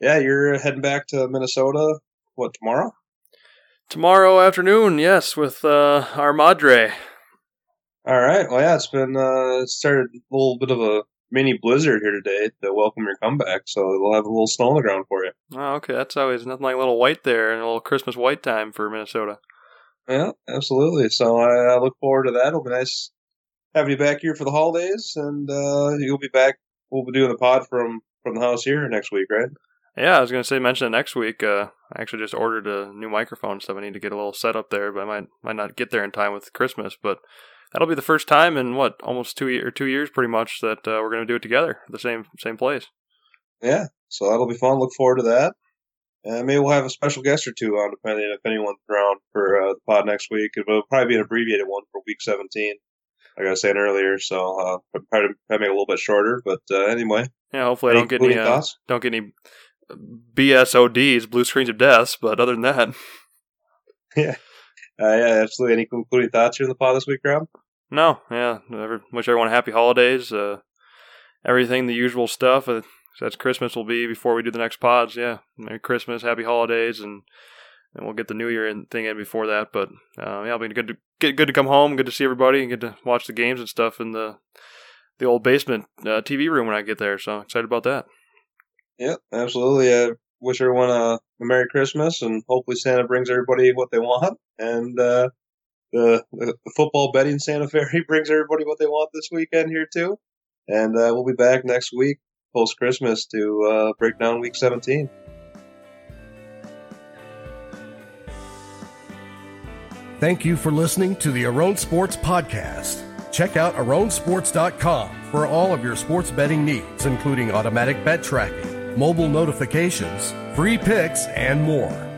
yeah, you're heading back to Minnesota. What tomorrow? Tomorrow afternoon, yes, with uh, our Madre. All right. Well, yeah, it's been uh, started a little bit of a mini blizzard here today to welcome your comeback. So we'll have a little snow on the ground for you. Oh, okay, that's always nothing like a little white there and a little Christmas white time for Minnesota. Yeah, absolutely. So I, I look forward to that. It'll be nice having you back here for the holidays, and uh, you'll be back. We'll be doing the pod from from the house here next week, right? Yeah, I was gonna say mention it next week. Uh, I actually just ordered a new microphone, so I need to get a little set up there, but I might might not get there in time with Christmas. But that'll be the first time in what almost two year, or two years, pretty much, that uh, we're gonna do it together, the same same place. Yeah. So that'll be fun. Look forward to that. And maybe we'll have a special guest or two on, depending if anyone's around for uh, the pod next week. It'll probably be an abbreviated one for week 17, like I was saying earlier. So uh, probably, probably make it a little bit shorter. But uh, anyway, Yeah, hopefully I don't get any uh, don't get any BSODs, blue screens of deaths. But other than that, yeah, uh, yeah, absolutely. Any concluding thoughts here in the pod this week, Rob? no, yeah, every, wish everyone happy holidays. Uh, everything the usual stuff. Uh, that's Christmas will be before we do the next pods. Yeah, Merry Christmas, Happy Holidays, and and we'll get the New Year in, thing in before that. But uh, yeah, it'll be good to get good to come home, good to see everybody, and get to watch the games and stuff in the the old basement uh, TV room when I get there. So excited about that. Yeah, absolutely. I wish everyone a, a Merry Christmas, and hopefully Santa brings everybody what they want. And uh, the, the football betting Santa Fairy brings everybody what they want this weekend here too. And uh, we'll be back next week post Christmas to uh, break down Week 17. Thank you for listening to the Aron Sports Podcast. Check out aronsports.com for all of your sports betting needs, including automatic bet tracking, mobile notifications, free picks, and more.